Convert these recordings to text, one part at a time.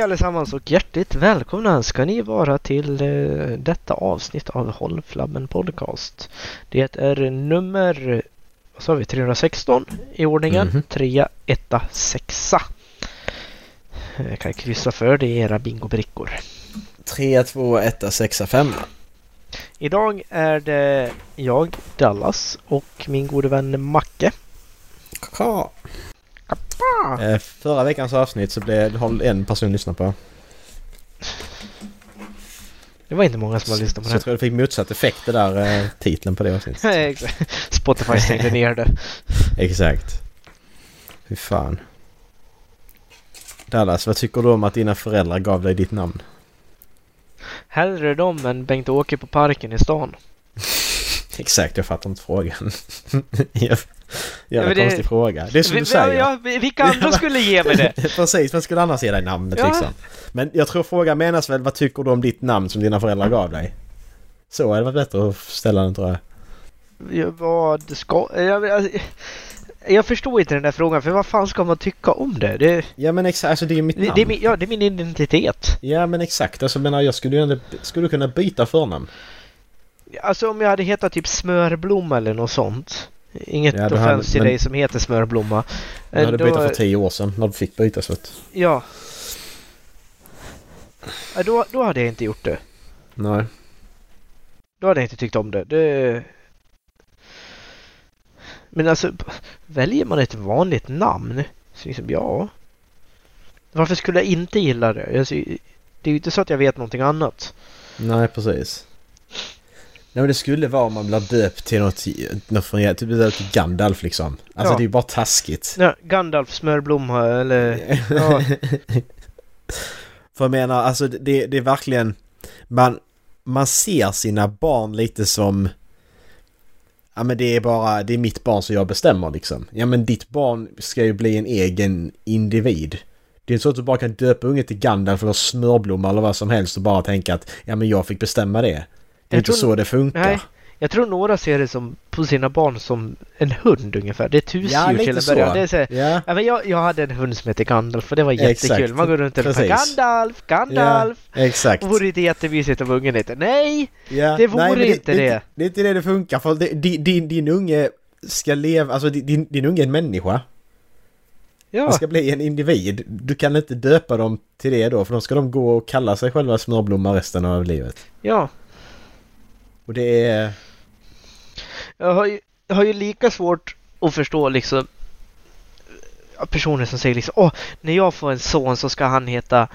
Hej allesammans och hjärtligt välkomna ska ni vara till eh, detta avsnitt av Håll Flabben Podcast. Det är nummer vad sa vi, 316 i ordningen. Mhm. 3, 1, 6. Jag kan kryssa för det i era bingobrickor. 3, 2, 1, 6, 5. Idag är det jag, Dallas och min gode vän Macke. Kaka. Eh, förra veckans avsnitt så blev har en person lyssnat på. Det var inte många som har lyssnat på Så det jag tror det fick motsatt effekt det där eh, titeln på det avsnittet. Spotify stängde ner det. Exakt. Fy fan. Dallas, vad tycker du om att dina föräldrar gav dig ditt namn? Hellre dem än Bengt-Åke på parken i stan. Exakt, jag fattar inte frågan. Jävla Ja, det- konstig fråga. Det är som Vi- du säger. Ja, vilka andra skulle ge mig det? Precis, vem skulle annars ge dig namnet Ja. liksom? Men jag tror frågan menas väl vad tycker du om ditt namn som dina föräldrar gav dig? Så hade det varit bättre att ställa den tror jag. Ja, Vad ska... Jag, jag, jag förstår inte den där frågan, för vad fan ska man tycka om det? Det, Ja men exakt, alltså det är ju mitt det, namn. det, är, min, ja, det är min identitet. Ja men exakt, alltså menar jag skulle ju skulle kunna byta förnamn. Alltså om jag hade hetat typ Smörblomma eller något sånt. Inget Ja, offens till dig som heter Smörblomma. Jag hade Eh, bytt då- för tio år sedan när du fick byta så att... Ja. Ja, Då, då hade jag inte gjort det. Nej. Då hade jag inte tyckt om det. det... Men alltså, väljer man ett vanligt namn? Så liksom, ja. Varför skulle jag inte gilla det? Alltså, det är ju inte så att jag vet någonting annat. Nej precis. Nej men det skulle vara om man blir döpt till något, något från, typ till Gandalf liksom. Alltså Ja. det är ju bara taskigt. Ja, Gandalf smörblomma eller... Ja. För jag menar, alltså det, det är verkligen... Man, man ser sina barn lite som... Ja men det är bara, det är mitt barn så jag bestämmer liksom. Ja men ditt barn ska ju bli en egen individ. Det är inte så att du bara kan döpa unge till Gandalf eller smörblomma eller vad som helst och bara tänka att ja men jag fick bestämma det. Det är inte tror- så det funkar. Nej, jag tror några ser det som på sina barn som en hund ungefär. Det är ett husdjur till en början. Det är så här, Ja, ja, men jag, jag hade en hund som hette Gandalf och det var jättekul. Exakt. Man går runt och ropar. Gandalf, Gandalf. exakt. Vore det inte jättemysigt om ungen hette Nej! Ja, Det vore men inte det. Det är inte det det funkar för det, din, din, din unge ska leva, alltså din, din unge är en människa. Ja, ska bli en individ. Du kan inte döpa dem till det då för då ska de gå och kalla sig själva smörblomma resten av livet. ja. Och det är... Jag har ju, jag har ju lika svårt att förstå liksom personer som säger liksom åh, när jag får en son så ska han heta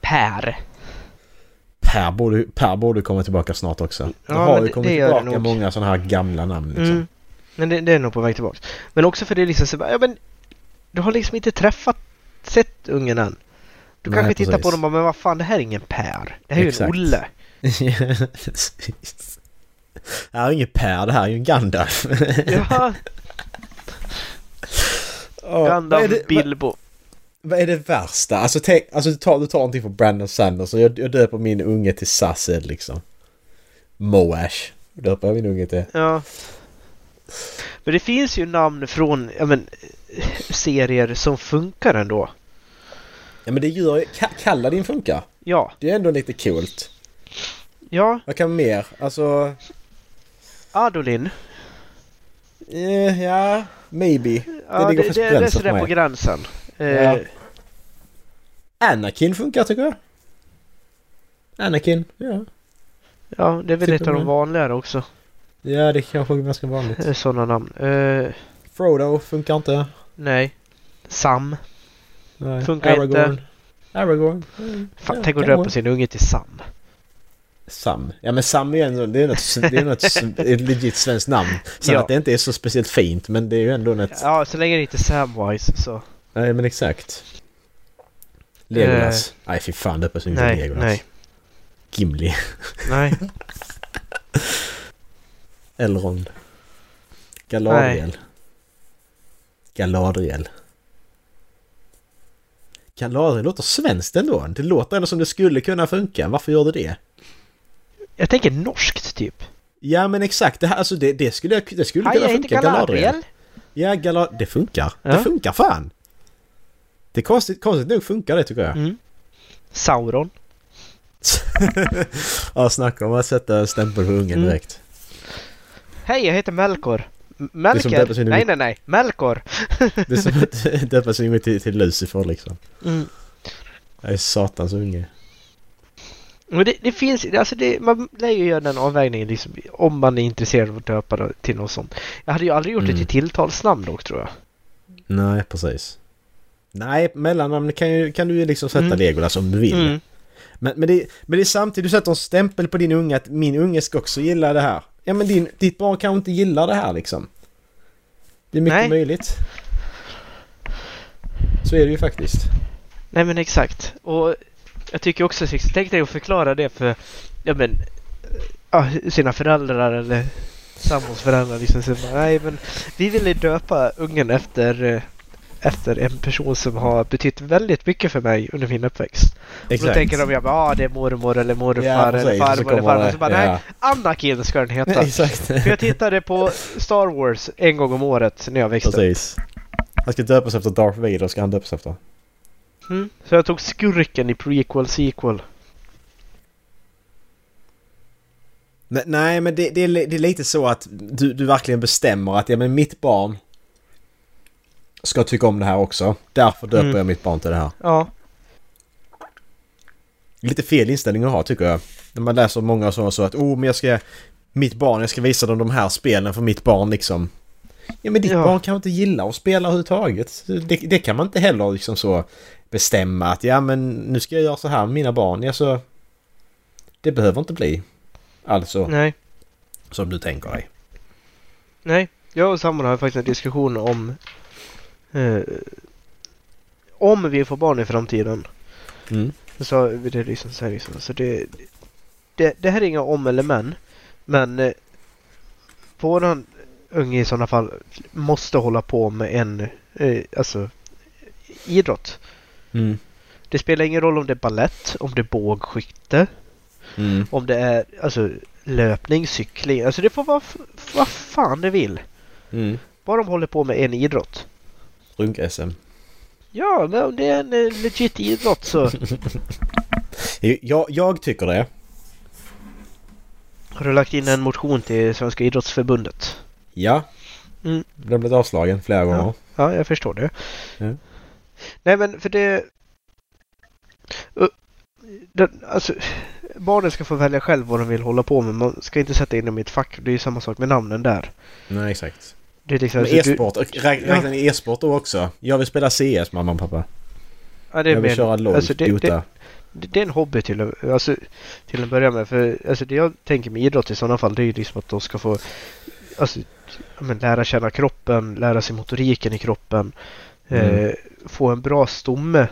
Per. Per borde, per borde komma tillbaka snart också. det Ja, har men ju det- kommit det det tillbaka många sådana här gamla namn liksom. Mm. Men det, det är nog på väg tillbaks. Men också för det är liksom så ja men du har liksom inte träffat, sett ungen än. Du Nej, kanske tittar på dem och bara, men vad fan det här är ingen Per. Det här är ju en Olle. Det här är ingen Per, det här är ju en Gandalf. Ja, vad är Gandalf, det- vad- Bilbo. Vad är det värsta? Alltså, tänk, alltså du, tar, du tar någonting från Brandon Sanders och jag, jag döper min unge till Sassed liksom. Moash. Döper jag min unge till. Ja. Men det finns ju namn från, ja men, serier som funkar ändå. Ja men det gör ju... Ka- Kaladin funkar. Ja, Det är ändå lite coolt. Ja, Vad kan mer? Alltså... Adolin. Eh, ja, maybe. Ja, ligger det, det, det är sådär på gränsen. Eh, Ja. Anakin funkar tycker jag. Anakin, ja. ja, det är väl Tycker ett av de vanligare också. Ja, det kanske är ganska vanligt. Sådana namn. Eh, Frodo funkar inte. nej. Sam. Nej. Funkar Aragorn. inte. Aragorn. Mm. Fan, Ja, tänk att döpa sin unge till Sam. Sam. Ja men Sam är ju ändå, det är något, det är något ett legit svenskt namn. Sen Ja. att det inte är så speciellt fint men det är ju ändå något... Ja, så länge det inte är Samwise så. Nej men exakt. Legolas. nej fy fan döpa sig inte Nej, Legolas. nej, Gimli. nej. Elrond. Galadriel. Galadriel. Galadriel låter svenskt ändå. Det låter ändå som det skulle kunna funka. Varför gör det det? Jag tänker norskt typ. Ja men exakt, det, här, alltså det, det skulle, det skulle kunna jag funka. Galadriel. Ja, Galad... Det funkar. Ja. Det funkar fan. Det är konstigt, konstigt nog funkar det tycker jag. Mm. Sauron. ja, snacka om att sätta stämpel på ungen Mm. direkt. Hej, jag heter Melkor. Melker? Nej, nej, nej. Melkor. Det är som att döpa sin unge till, till Lucifer liksom. Mm. Jag är satans unge. Men det, det finns, alltså det, man lär ju göra den avvägningen liksom, om man är intresserad av att döpa det till något sånt. Jag hade ju aldrig gjort det Mm. till tilltalsnamn dock tror jag. Nej, precis. Nej, mellannamn kan, ju, kan du ju liksom sätta Mm. Legolas om du vill. Mm. Men, men, det, men det är samtidigt du sätter en stämpel på din unge att min unge ska också gilla det här. Ja men din, ditt barn kanske inte gillar det här liksom. Det är mycket Nej. möjligt. Så är det ju faktiskt. Nej men exakt. Och jag tycker också, så tänk dig att förklara det för ja, men, ja, sina föräldrar eller sambons föräldrar. Liksom, så, bara, nej men vi ville döpa ungen efter, eh, efter en person som har betytt väldigt mycket för mig under min uppväxt. Och då tänker de ja, ah, det är mormor eller morfar Ja, eller farmor eller farmor. Så bara, ja. nej, Anakin ska den heta. Exakt. För jag tittade på Star Wars en gång om året när jag växte upp. Precis. Han ska döpas efter Darth Vader ska han döpas efter. Mm. Så jag tog skurken i prequel sequel. Men, nej men det, det, är, det är lite så att du, du verkligen bestämmer att ja men mitt barn ska tycka om det här också. Därför döper Mm. jag mitt barn till det här. Ja, Lite fel inställning att ha tycker jag. När man läser många sådana så att oh men jag ska... Mitt barn, jag ska visa dem de här spelen för mitt barn liksom. Ja men ditt Ja. barn kan inte gilla att spela överhuvudtaget. Det, det kan man inte heller liksom så bestämma att ja men nu ska jag göra så här med mina barn. Alltså, det behöver inte bli alltså nej. som du tänker dig. Nej, jag och sambon har faktiskt en diskussion om eh, om vi får barn i framtiden. Mm. Så det liksom så här liksom. Så det, det, det här är inga om eller men. Men eh, våran unge i sådana fall måste hålla på med en eh, alltså idrott. Mm. Det spelar ingen roll om det är ballett, om det är bågskytte, Mm. om det är alltså löpning, cykling. Alltså det får vara vad fan det vill. Mm. Bara de håller på med en idrott. Runk-SM. Ja, men om det är en eh, legit idrott så Jag, jag tycker det. har du lagt in en motion till Svenska idrottsförbundet. Ja. Mm. Den blivit avslagen flera gånger. Ja, jag förstår det. Ja. Nej, men för det... Den, alltså, barnen ska få välja själv vad de vill hålla på med. Man ska inte sätta in dem i ett fack. Det är ju samma sak med namnen där. Nej, exakt. Det är liksom, Men alltså, du- e-sport, räk- räknar ni e-sport då också? Jag vill spela CS mamma och pappa. Ja, det är jag vill mer- köra LOL, alltså, det, Dota. det, det, är en hobby till, att- alltså, till att börja med. För alltså, det jag tänker med idrott i sådana fall det är ju liksom att de ska få alltså, men, lära känna kroppen, lära sig motoriken i kroppen. Mm. Eh, få en bra stomme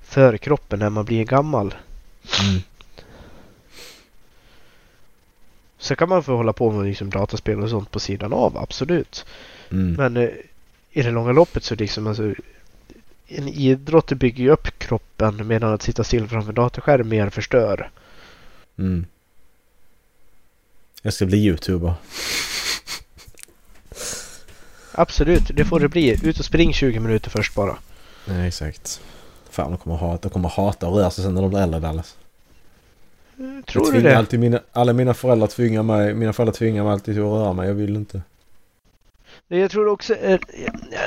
för kroppen när man blir gammal. Mm. Så kan man få hålla på med liksom, dataspel och sånt på sidan av, absolut. Mm. Men eh, i det långa loppet så liksom alltså en idrott bygger ju upp kroppen medan att sitta still framför datorskärm mer förstör. Mm. Jag ska bli youtuber. Absolut, det får det bli. Ut och spring 20 minuter först bara. Nej, exakt. Fan, de kommer hata, de kommer hata att röra sig sen när de blir äldre Dallas. Jag Tror du det? alltid mina, alla mina föräldrar tvingar mig, mina föräldrar tvingar mig alltid till att röra mig. Jag vill inte. Jag tror också... eh,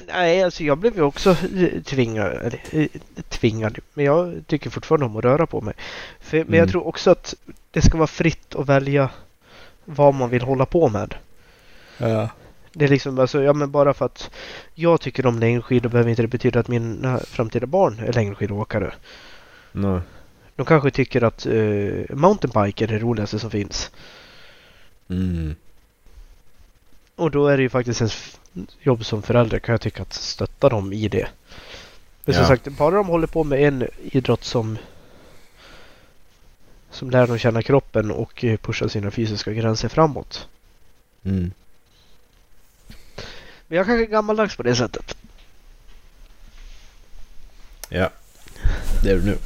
Nej, alltså jag blev ju också eh, tvingad. Eh, tvingad. Men jag tycker fortfarande om att röra på mig. För, men jag Mm. tror också att det ska vara fritt att välja vad man vill hålla på med. Ja. Det är liksom alltså, ja men bara för att jag tycker om längdskidor behöver inte det betyda att mina framtida barn är längdskidåkare. Nej. De kanske tycker att uh, mountainbike är det roligaste som finns. Mm. Och då är det ju faktiskt ens jobb som förälder kan jag tycka att stötta dem i det. Men som Ja. sagt, bara de håller på med en idrott som som lär dem känna kroppen och eh, pusha sina fysiska gränser framåt. Mm. Men jag kanske är gammaldags på det sättet. Ja. Det är du nu.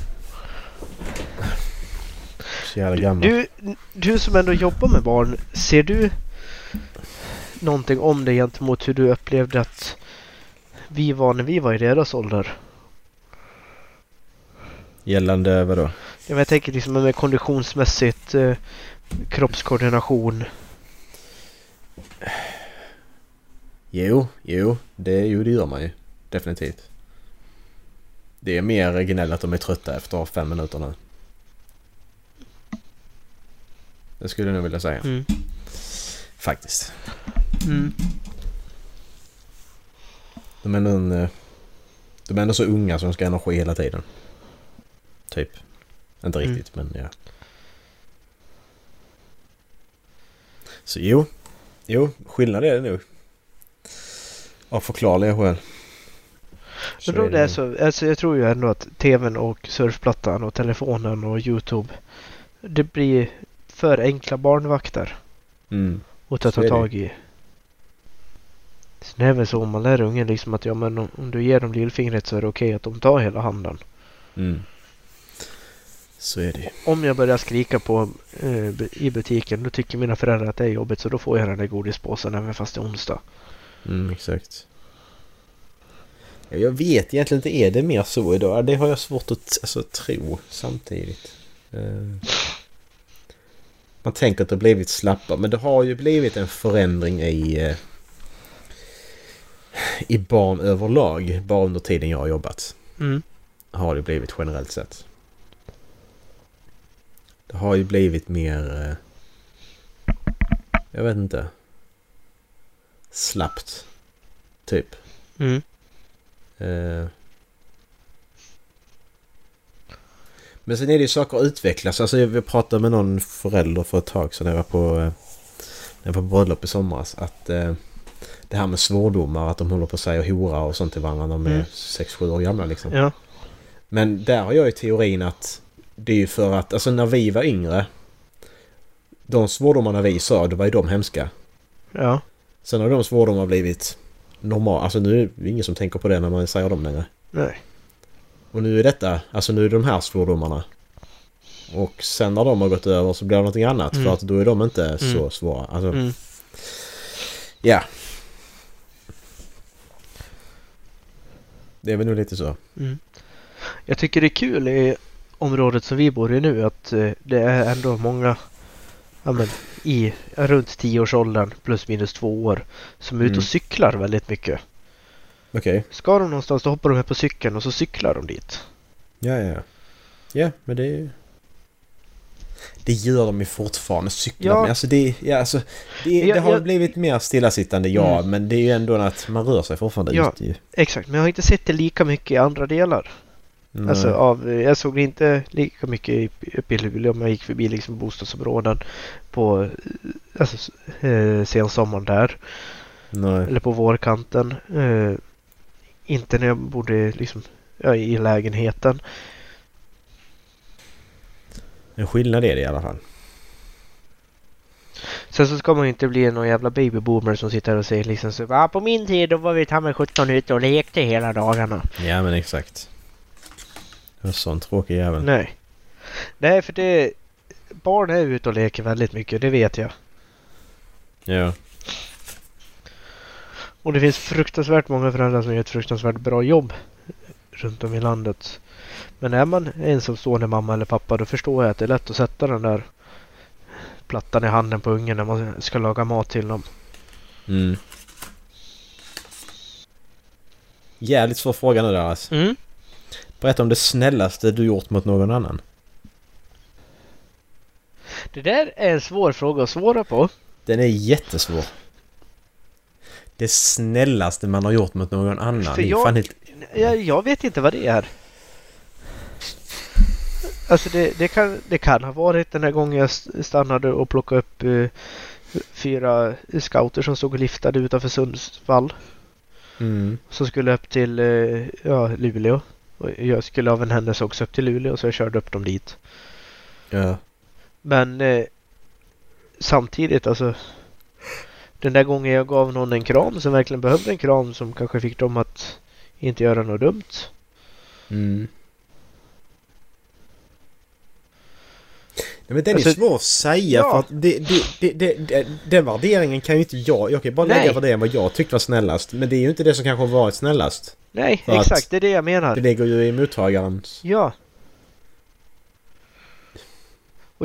Så jävla gammal. Du, du som ändå jobbar med barn, ser du någonting om det gentemot hur du upplevde att vi var när vi var i deras ålder? Gällande vadå? Ja, men jag tänker liksom med konditionsmässigt, eh, kroppskoordination. Jo, jo. Det, jo, det gör man ju. Definitivt. Det är mer gnäll att de är trötta efter fem minuter nu. Det skulle jag nog vilja säga. Mm. Faktiskt. Mm. De är ändå, en, eh, de är ändå så unga så de ska ha energi hela tiden. Typ. Inte Mm. riktigt men ja. Så jo. Jo, skillnad är det nog. Av förklarliga skäl. Men då är det är så, alltså jag tror ju ändå att tvn och surfplattan och telefonen och Youtube det blir för enkla barnvakter Mm. att ta tag i. Sen är det väl så om man lär ungen liksom att ja men om, om du ger dem lillfingret så är det okej att de tar hela handen. Mm. Så är det. Om jag börjar skrika på eh, i butiken då tycker mina föräldrar att det är jobbigt så då får jag den där godispåsen även fast det är onsdag. Mm, exakt. Ja, Jag vet egentligen inte, är det mer så idag? Det har jag svårt att alltså, tro samtidigt. Eh, Man tänker att det har blivit slappare, men det har ju blivit en förändring i, eh, i barn överlag. Bara under tiden jag har jobbat. Mm. Har det blivit generellt sett. Det har ju blivit mer... eh, Jag vet inte. Slappt. Typ. Mm. Eh. Men sen är det ju saker att utvecklas. Alltså jag pratade med någon förälder för ett tag sedan när jag var på, eh, när jag var på bröllop i somras. Att eh, det här med svordomar, att de håller på att säga hora och sånt till varandra när de är Mm. 6-7 år gamla liksom. Ja. Men där har jag ju teorin att det är ju för att, alltså när vi var yngre. De svordomarna vi sa, då var ju de hemska. Ja. Sen har de svordomar blivit normala. Alltså nu är det ingen som tänker på det när man säger dem längre. Nej. Och nu är detta, alltså nu är det de här svordomarna. Och sen när de har gått över så blir det någonting annat. Mm. För att då är de inte Mm. så svåra. Alltså, Mm. ja. Det är väl nog lite så. Mm. Jag tycker det är kul i området som vi bor i nu att eh, det är ändå många ja, men, i runt 10-årsåldern plus minus två år som är ute Mm. och cyklar väldigt mycket. Okej. Ska de någonstans då hoppar de här på cykeln och så cyklar de dit. Ja, ja, ja. Ja, men det är ju... Det gör de ju fortfarande, cyklar Ja. med. Alltså det, ja, alltså, det, det har ja. blivit mer stillasittande, ja. Mm. Men det är ju ändå att man rör sig fortfarande Ja. ute ju. Exakt, men jag har inte sett det lika mycket i andra delar. Nej. Alltså av, jag såg det inte lika mycket i- uppe i Luleå om jag gick förbi liksom bostadsområden på alltså, eh, sensommaren där. Nej. Eller på vårkanten. Eh, inte när jag bodde liksom, ja, i lägenheten. En skillnad är det i alla fall. Sen så ska man ju inte bli någon jävla babyboomer som sitter och säger liksom så ah, på min tid då var vi ta med 17 ute och lekte hela dagarna. Ja, men exakt. En sån tråkig jävel. Nej. Nej, för det... Barn är ute och leker väldigt mycket, det vet jag. Ja. Och det finns fruktansvärt många föräldrar som gör ett fruktansvärt bra jobb runt om i landet. Men är man ensamstående mamma eller pappa då förstår jag att det är lätt att sätta den där plattan i handen på ungen när man ska laga mat till dem. Mm. Jävligt svår fråga nu där alltså. Mm. Berätta om det snällaste du gjort mot någon annan. Det där är en svår fråga att svara på. Den är jättesvår. Det snällaste man har gjort mot någon annan. För jag- helt... Jag, jag vet inte vad det är. Alltså det, det, kan, det kan ha varit den här gången jag st- stannade och plockade upp eh, fyra scouter som stod och liftade utanför Sundsvall. Mm. Som skulle upp till eh, ja, Luleå. Och jag skulle av en händelse också upp till Luleå så jag körde upp dem dit. Ja. Men eh, samtidigt alltså. Den där gången jag gav någon en kram som verkligen behövde en kram som kanske fick dem att inte göra något dumt. Mm. Nej, men den Alltså- är svår att säga Ja. för att det, det, det, den värderingen kan ju inte jag... Jag kan ju bara Nej. lägga värderingen vad jag tyckte var snällast. Men det är ju inte det som kanske har varit snällast. Nej, exakt. Det är det jag menar. Det ligger ju i mottagarens... Ja.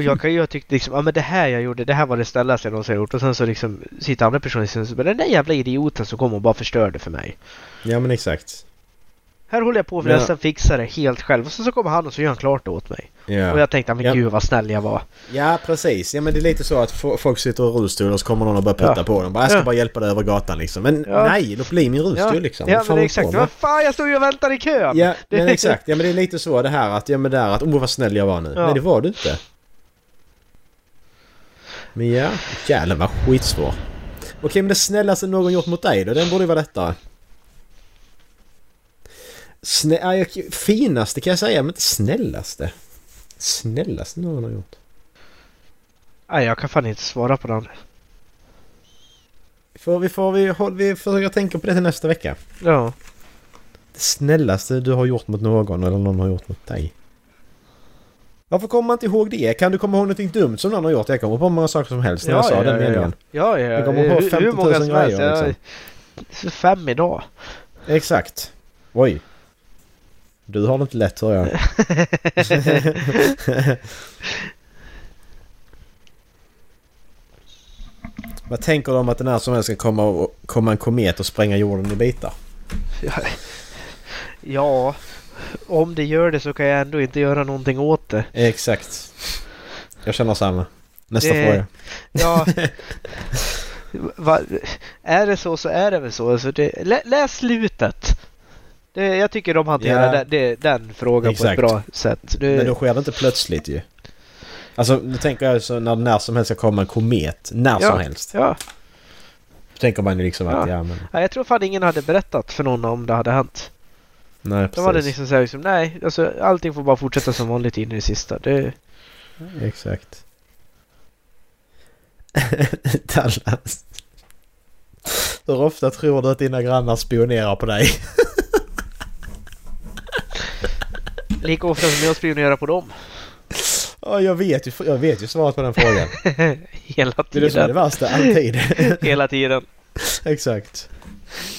Och jag kan ju ha tyckt liksom, ja men det här jag gjorde, det här var det snällaste jag någonsin gjort. Och sen så liksom sitter andra personer och så bara, den där jävla idioten som kom och bara förstörde för mig. Ja men exakt. Här håller jag på för Ja. nästan fixa det helt själv. Och sen så kommer han och så gör han klart det åt mig. Ja. Och jag tänkte, men Ja. gud vad snäll jag var. Ja precis. Ja men det är lite så att fo- folk sitter i rullstol och så kommer någon och börjar putta Ja. på dem. Bara, jag ska Ja. bara hjälpa dig över gatan liksom. Men Ja. nej, låt bli min rullstol Ja, liksom. ja men exakt. Vad fan, jag stod ju och väntade i kön! Ja, men exakt. Ja men det är lite så det här att, ja men där att, åh vad snäll jag var nu. Ja. Nej det var du inte. Men ja, jävlar vad skitsvår. Okej men det snällaste någon gjort mot dig då? Den borde ju vara lättare. Snä, finaste kan jag säga, men inte snällaste. Snällaste någon har gjort. Nej, jag kan fan inte svara på den. Får vi, får vi, håll, vi försöker tänka på det till nästa vecka. Ja. Det snällaste du har gjort mot någon eller någon har gjort mot dig. Varför kommer man inte ihåg det? Kan du komma ihåg någonting dumt som någon har gjort? Jag kommer på många saker som helst när jag sa den meningen. Ja, ja. Jag kommer ihåg Hur- 50 hur 000 många som helst. grejer, liksom. Fem idag. Exakt. Oj. Du har det inte lätt tror jag. Vad tänker du om att den här som helst ska komma, och, komma en komet och spränga jorden i bitar? Ja, om det gör det så kan jag ändå inte göra någonting åt det. Exakt. Jag känner samma. Nästa Det- fråga. Ja, va, är det så så är det väl så. Alltså det, lä, läs slutet. Det, jag tycker de hanterar Ja. den, den frågan på Exakt. ett bra sätt. Det, Men då sker det inte plötsligt ju. Alltså nu tänker jag så när när som helst ska komma en komet. När Ja. som helst. ja, Då tänker man ju liksom att Ja. ja men... Nej, jag tror fan ingen hade berättat för någon om det hade hänt. Nej De hade precis. liksom sagt liksom, nej, alltså, allting får bara fortsätta som vanligt in i det sista. Det, Exakt. Dallas. Hur ofta tror du att dina grannar spionerar på dig? lika ofta som jag spionerar på dem. Ja, jag vet ju, jag vet ju svaret på den frågan. Hela Det är det som är det tiden. värsta, alltid. Hela tiden. Exakt.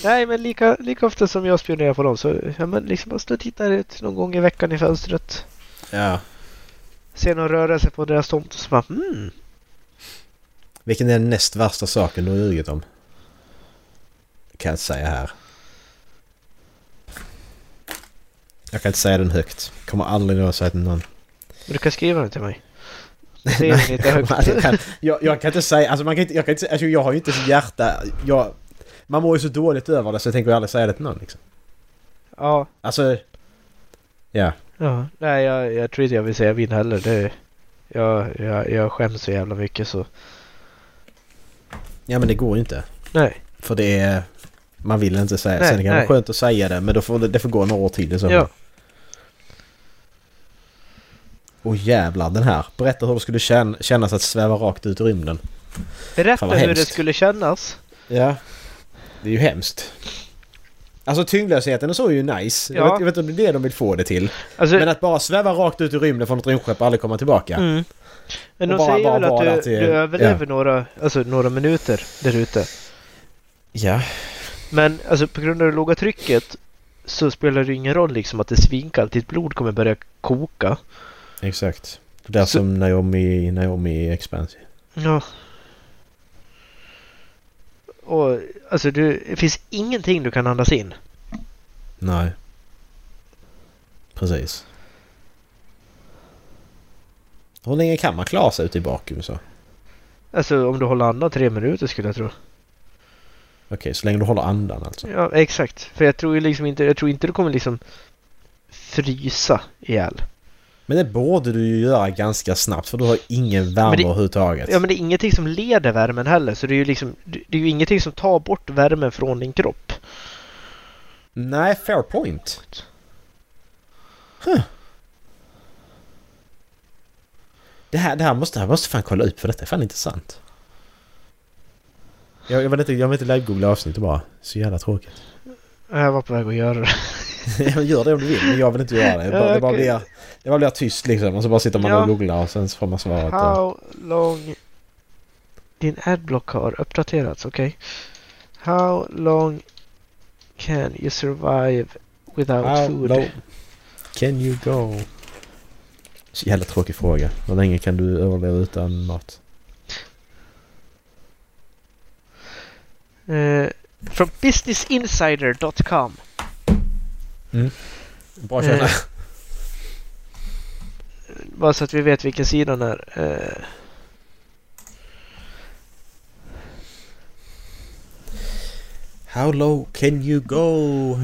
Nej, men lika, lika ofta som jag spionerar på dem så, ja men liksom bara stå och titta ut någon gång i veckan i fönstret. Ja. Se någon rörelse på deras tomt och så bara hmm. Vilken är den näst värsta saken du har ljugit om? Det kan jag inte säga här. Jag kan inte säga den högt. Kommer aldrig någonsin säga till någon. Men du kan skriva den till mig. Den. Alltså, jag, kan, jag, jag kan inte säga, alltså man kan inte, jag kan inte alltså jag har ju inte så hjärta, jag, man mår ju så dåligt över det så jag tänker aldrig säga det till någon liksom. Ja, Alltså, ja. ja. Nej, jag, jag tror inte jag vill säga min heller. Det, jag, jag, jag skäms så jävla mycket så. Ja men det går ju inte. Nej. För det är, man vill inte säga, Nej, sen kan det vara skönt att säga det men då får det, det får gå några år till så fall. Ja. Åh jävlar den här. Berätta hur det skulle kän, kännas att sväva rakt ut i rymden. Berätta hur det hemskt. skulle kännas. Ja. Det är ju hemskt. Alltså tyngdlösheten och så är ju nice. Jag, Ja. vet, jag vet inte om det är det de vill få det till. Alltså, Men att bara sväva rakt ut i rymden från ett rymdskepp och aldrig komma tillbaka. mm. Men de bara- säger bara väl att du, till- du överlever några, alltså, några minuter där ute. Ja. Men alltså på grund av det låga trycket så spelar det ingen roll liksom att det svinkallt. Ditt blod kommer börja koka. Exakt. Det där Så- som Naomi, Naomi i Expansion. Ja. Och alltså du, det finns ingenting du kan andas in. Nej. Precis. Hur länge kan man klara sig ute i bakhus så? Alltså om du håller andan tre minuter skulle jag tro. Okej, så länge du håller andan alltså. Ja, exakt. För jag tror ju liksom inte, jag tror inte du kommer liksom frysa ihjäl. Men det borde du ju göra ganska snabbt för du har ingen värme det- överhuvudtaget. Ja men det är ingenting som leder värmen heller. Så det är ju liksom, det är ju ingenting som tar bort värmen från din kropp. Nej, fair point. Huh. Det här, det här måste jag måste fan kolla upp för detta är fan intressant. Jag, jag vill inte, jag vill inte live-googla avsnittet bara. Så jävla tråkigt. Jag var på väg att göra det. Gör det om du vill, men jag vill inte göra det. Det bara, det bara, blir, det bara blir tyst liksom. Och så bara sitter man Ja. och googlar och sen får man svaret. Och, How long... Din adblock har uppdaterats, okej. How long can you survive without how food? low can you go? Så jävla tråkig fråga. Hur länge kan du överleva utan mat? Eh, från businessinsider.com. Bra källa. Eh. Bara så att vi vet vilken sida den är. Eh, How low can you go?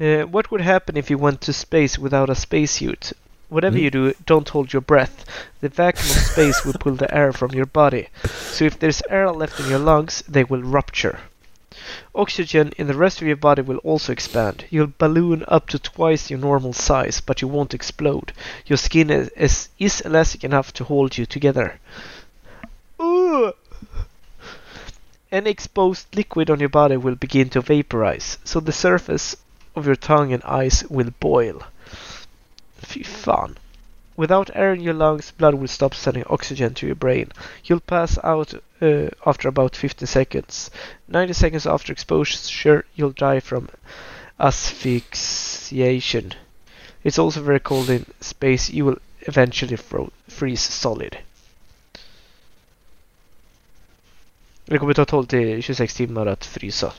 Uh, what would happen if you went to space without a spacesuit? Whatever Mm. you do, don't hold your breath. The vacuum of space will pull the air from your body. So if there's air left in your lungs, they will rupture. Oxygen in the rest of your body will also expand. You'll balloon up to twice your normal size, but you won't explode. Your skin is, is, elastic enough to hold you together. Ooh. Any exposed liquid on your body will begin to vaporize, so the surface of your tongue and eyes will boil. Fy fan. Without air in your lungs, blood will stop sending oxygen to your brain. You'll pass out uh, after about 15 seconds. 90 seconds after exposure, you'll die from asphyxiation. It's also very cold in space. You will eventually fro- freeze solid. Det kommer ta 12 till 26 timmar att frysa.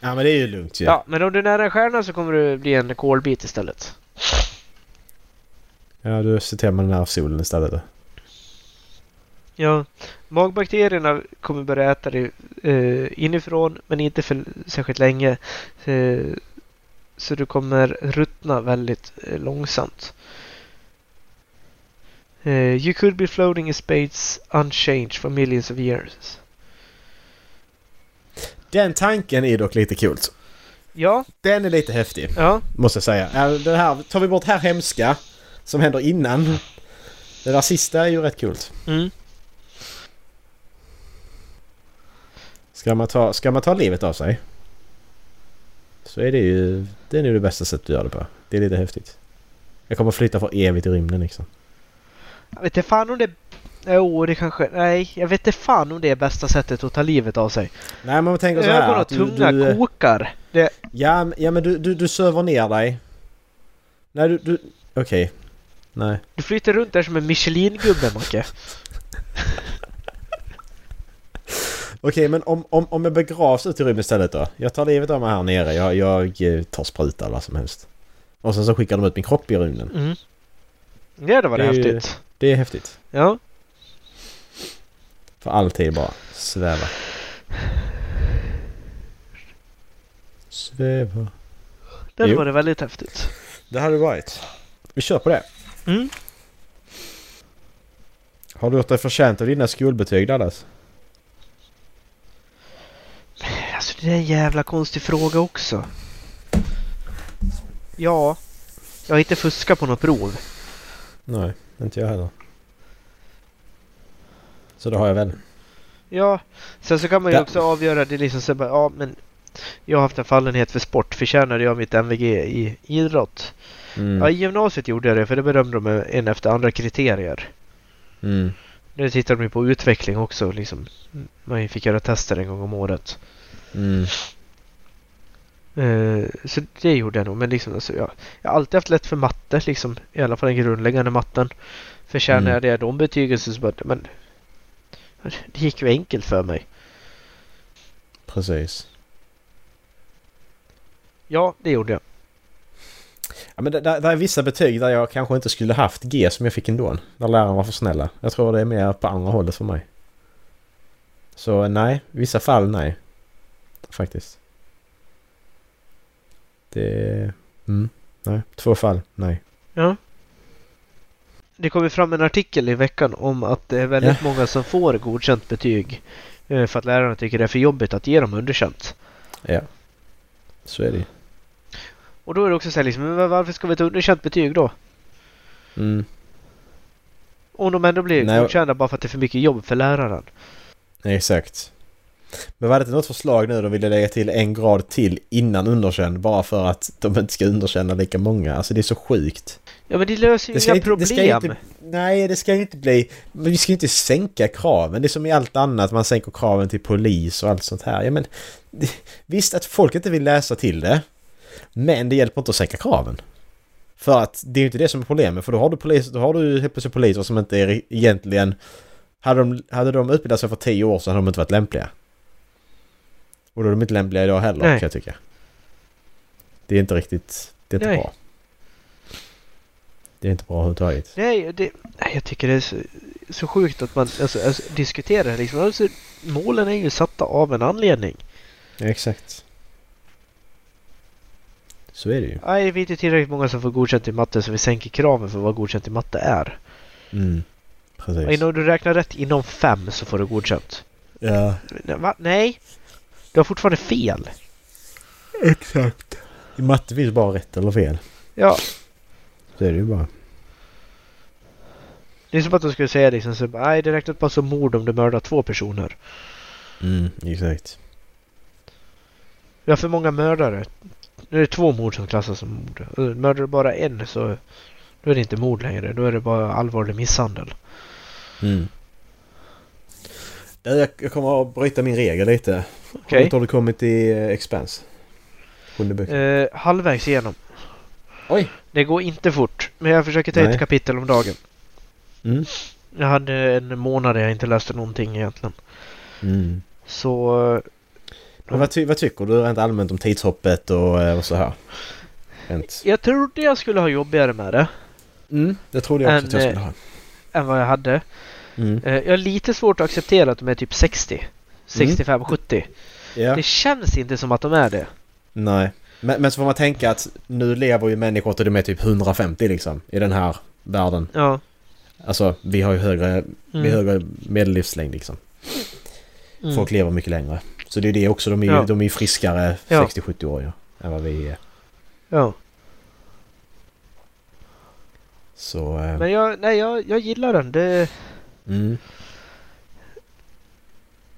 Ja men det är ju lugnt ju. Ja, men om du är nära en stjärna så kommer du bli en kolbit istället. Ja, du med den här solen istället. Ja, magbakterierna kommer börja äta dig eh, inifrån men inte för särskilt länge. Eh, så du kommer ruttna väldigt eh, långsamt. Eh, you could be floating in space unchanged for millions of years. Den tanken är dock lite coolt. Ja, Den är lite häftig, ja, måste jag säga. Det här, tar vi bort det här hemska som händer innan. Det där sista är ju rätt coolt. mm. Ska man ta, ska man ta livet av sig? Så är det ju... Det är nog det bästa sättet att göra det på. Det är lite häftigt. Jag kommer flytta för evigt i rymden liksom. Jag vet inte fan om det... Jo, det kanske... Nej, jag vet inte fan om det är bästa sättet att ta livet av sig. Nej men man tänker så här Ögon och att du, tunga du, kokar. Det, Ja, ja men du, du, du söver ner dig. Nej du... du Okej. Nej. du flyter runt där som en Michelin-gubbe, Macke. Okej men om, om, om jag begravs ut i rymden istället då? Jag tar livet av mig här nere. Jag, jag eh, tar spruta eller vad som helst. Och sen så skickar de ut min kropp i rymden. Mm. Det hade varit Det är ju- häftigt. Det är häftigt. Ja. För alltid bara sväva. Sväva. Det Jo. varit väldigt häftigt. Det hade varit. Vi kör på det. Mm. Har du gjort dig förtjänt av dina skolbetyg Dallas? Alltså det är en jävla konstig fråga också. Ja. Jag har inte fuskat på något prov. Nej, inte jag heller. Så det har jag väl. Ja. Sen så kan man ju Ja. också avgöra det liksom så bara, ja men. Jag har haft en fallenhet för sport. Förtjänade jag mitt MVG i idrott? Mm. Ja, i gymnasiet gjorde jag det för det bedömde de en efter andra kriterier. Mm. Nu tittar de ju på utveckling också liksom. Man fick göra tester en gång om året. Mm. Eh, så det gjorde jag nog. Men liksom, alltså, jag, jag har alltid haft lätt för matte. Liksom, I alla fall den grundläggande matten. Förtjänar Mm. jag det de betygen så bara, men det gick ju enkelt för mig. Precis. Ja, det gjorde jag. Ja, men det, det, är vissa betyg där jag kanske inte skulle haft G som jag fick ändå. Där lärarna var för snälla. Jag tror det är mer på andra hållet för mig. Så nej, vissa fall nej. Faktiskt. Det... Mm, nej. Två fall, nej. Ja. Det kom ju fram en artikel i veckan om att det är väldigt många som får godkänt betyg. eh, För att lärarna tycker det är för jobbigt att ge dem underkänt. Ja. Så är det. Och då är det också så här liksom, men varför ska vi ta underkänt betyg då? Mm. Om de ändå blir Nej, godkända bara för att det är för mycket jobb för läraren. Exakt. Men var det inte något förslag nu de ville lägga till en grad till innan underkänd bara för att de inte ska underkänna lika många? Alltså det är så sjukt. Ja men det löser ju Det inga inte- det problem. inte- Nej, det ska ju inte bli... Men vi ska ju inte sänka kraven. Det är som i allt annat. Man sänker kraven till polis och allt sånt här. Ja, men, det, visst att folk inte vill läsa till det. Men det hjälper inte att sänka kraven. För att det är ju inte det som är problemet. För då har du, polis, då har du helt plötsligt poliser som inte är egentligen... Hade de, hade de utbildat sig för tio år så hade de inte varit lämpliga. Och då är de inte lämpliga idag heller Nej. kan jag tycka. Det är inte riktigt... Det är inte Nej. bra. Det är inte bra överhuvudtaget. Nej, det, jag tycker det är så, så sjukt att man alltså, alltså, diskuterar det liksom. Alltså, målen är ju satta av en anledning. Ja, exakt. Så är det ju. Nej, vi är inte tillräckligt många som får godkänt i matte så vi sänker kraven för vad godkänt i matte är. Mm. Och Precis. innan du räknar rätt inom fem så får du godkänt. Ja, Va? Nej, du har fortfarande fel. exakt. I matte finns bara rätt eller fel. Ja, Så är det ju bara. det är som att de skulle säga liksom så, nej det räknas bara som mord om du mördar två personer. Mm, exakt. Vi har för många mördare. Nu är det två mord som klassas som mord. Mördar du bara en så då är det inte mord längre. Då är det bara allvarlig misshandel. Mm. Jag kommer att bryta min regel lite. Okej. Hur har du kommit i eh, Expanse? Eh, halvvägs igenom. Oj! Det går inte fort. Men jag försöker ta Nej. ett kapitel om dagen. Mm. Jag hade en månad där jag inte läste någonting egentligen. Mm. Så eh, Men vad, ty- vad tycker du rent allmänt om tidshoppet och, och så här? Rent. jag trodde jag skulle ha jobbigare med det. Mm, det trodde jag också En, att jag skulle ha. Än vad jag hade. Mm. Jag har lite svårt att acceptera att de är typ 60. 65, 70. Ja. Det känns inte som att de är det. Nej. Men, men så får man tänka att nu lever ju människor till de är typ 150 liksom i den här världen. Ja. Alltså vi har ju högre, vi har Mm. högre medellivslängd liksom. Mm. Folk lever mycket längre. Så det är det också, de är ju, Ja. de är friskare Ja. 60-70-åringar än vad vi är. Ja. Så... Eh, Men jag, nej, jag, jag gillar den. Det, mm,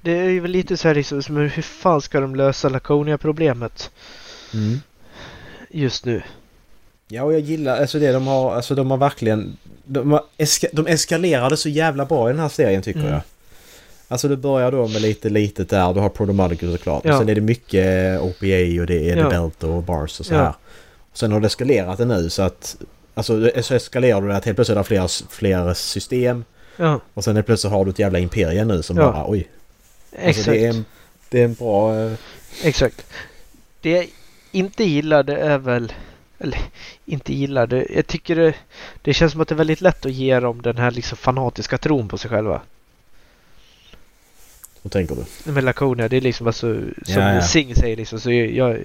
det är ju lite så här liksom, som hur fan ska de lösa Laconia-problemet mm. just nu? Ja och jag gillar alltså det de har, alltså de har verkligen... De, har eska, de eskalerade så jävla bra i den här serien tycker Mm. jag. Alltså det börjar då med lite litet där, du har Prodomatical såklart. Ja. Och sen är det mycket OPA och det är Ja. The Belt och Bars och så Ja. här. Och sen har det eskalerat det nu så att... Alltså det- så eskalerar du det att helt plötsligt har fler, fler system. Ja, Och sen helt plötsligt har du ett jävla imperium nu som Ja. bara oj. Exakt. Alltså det är en, det är en bra... eh, Exakt. Det jag inte gillar det är väl... Eller inte gillar det. Jag tycker det, det känns som att det är väldigt lätt att ge dem den här liksom fanatiska tron på sig själva. Vad tänker du? Med Laconia, det är liksom alltså, som Ja, ja. Sing säger liksom, så jag,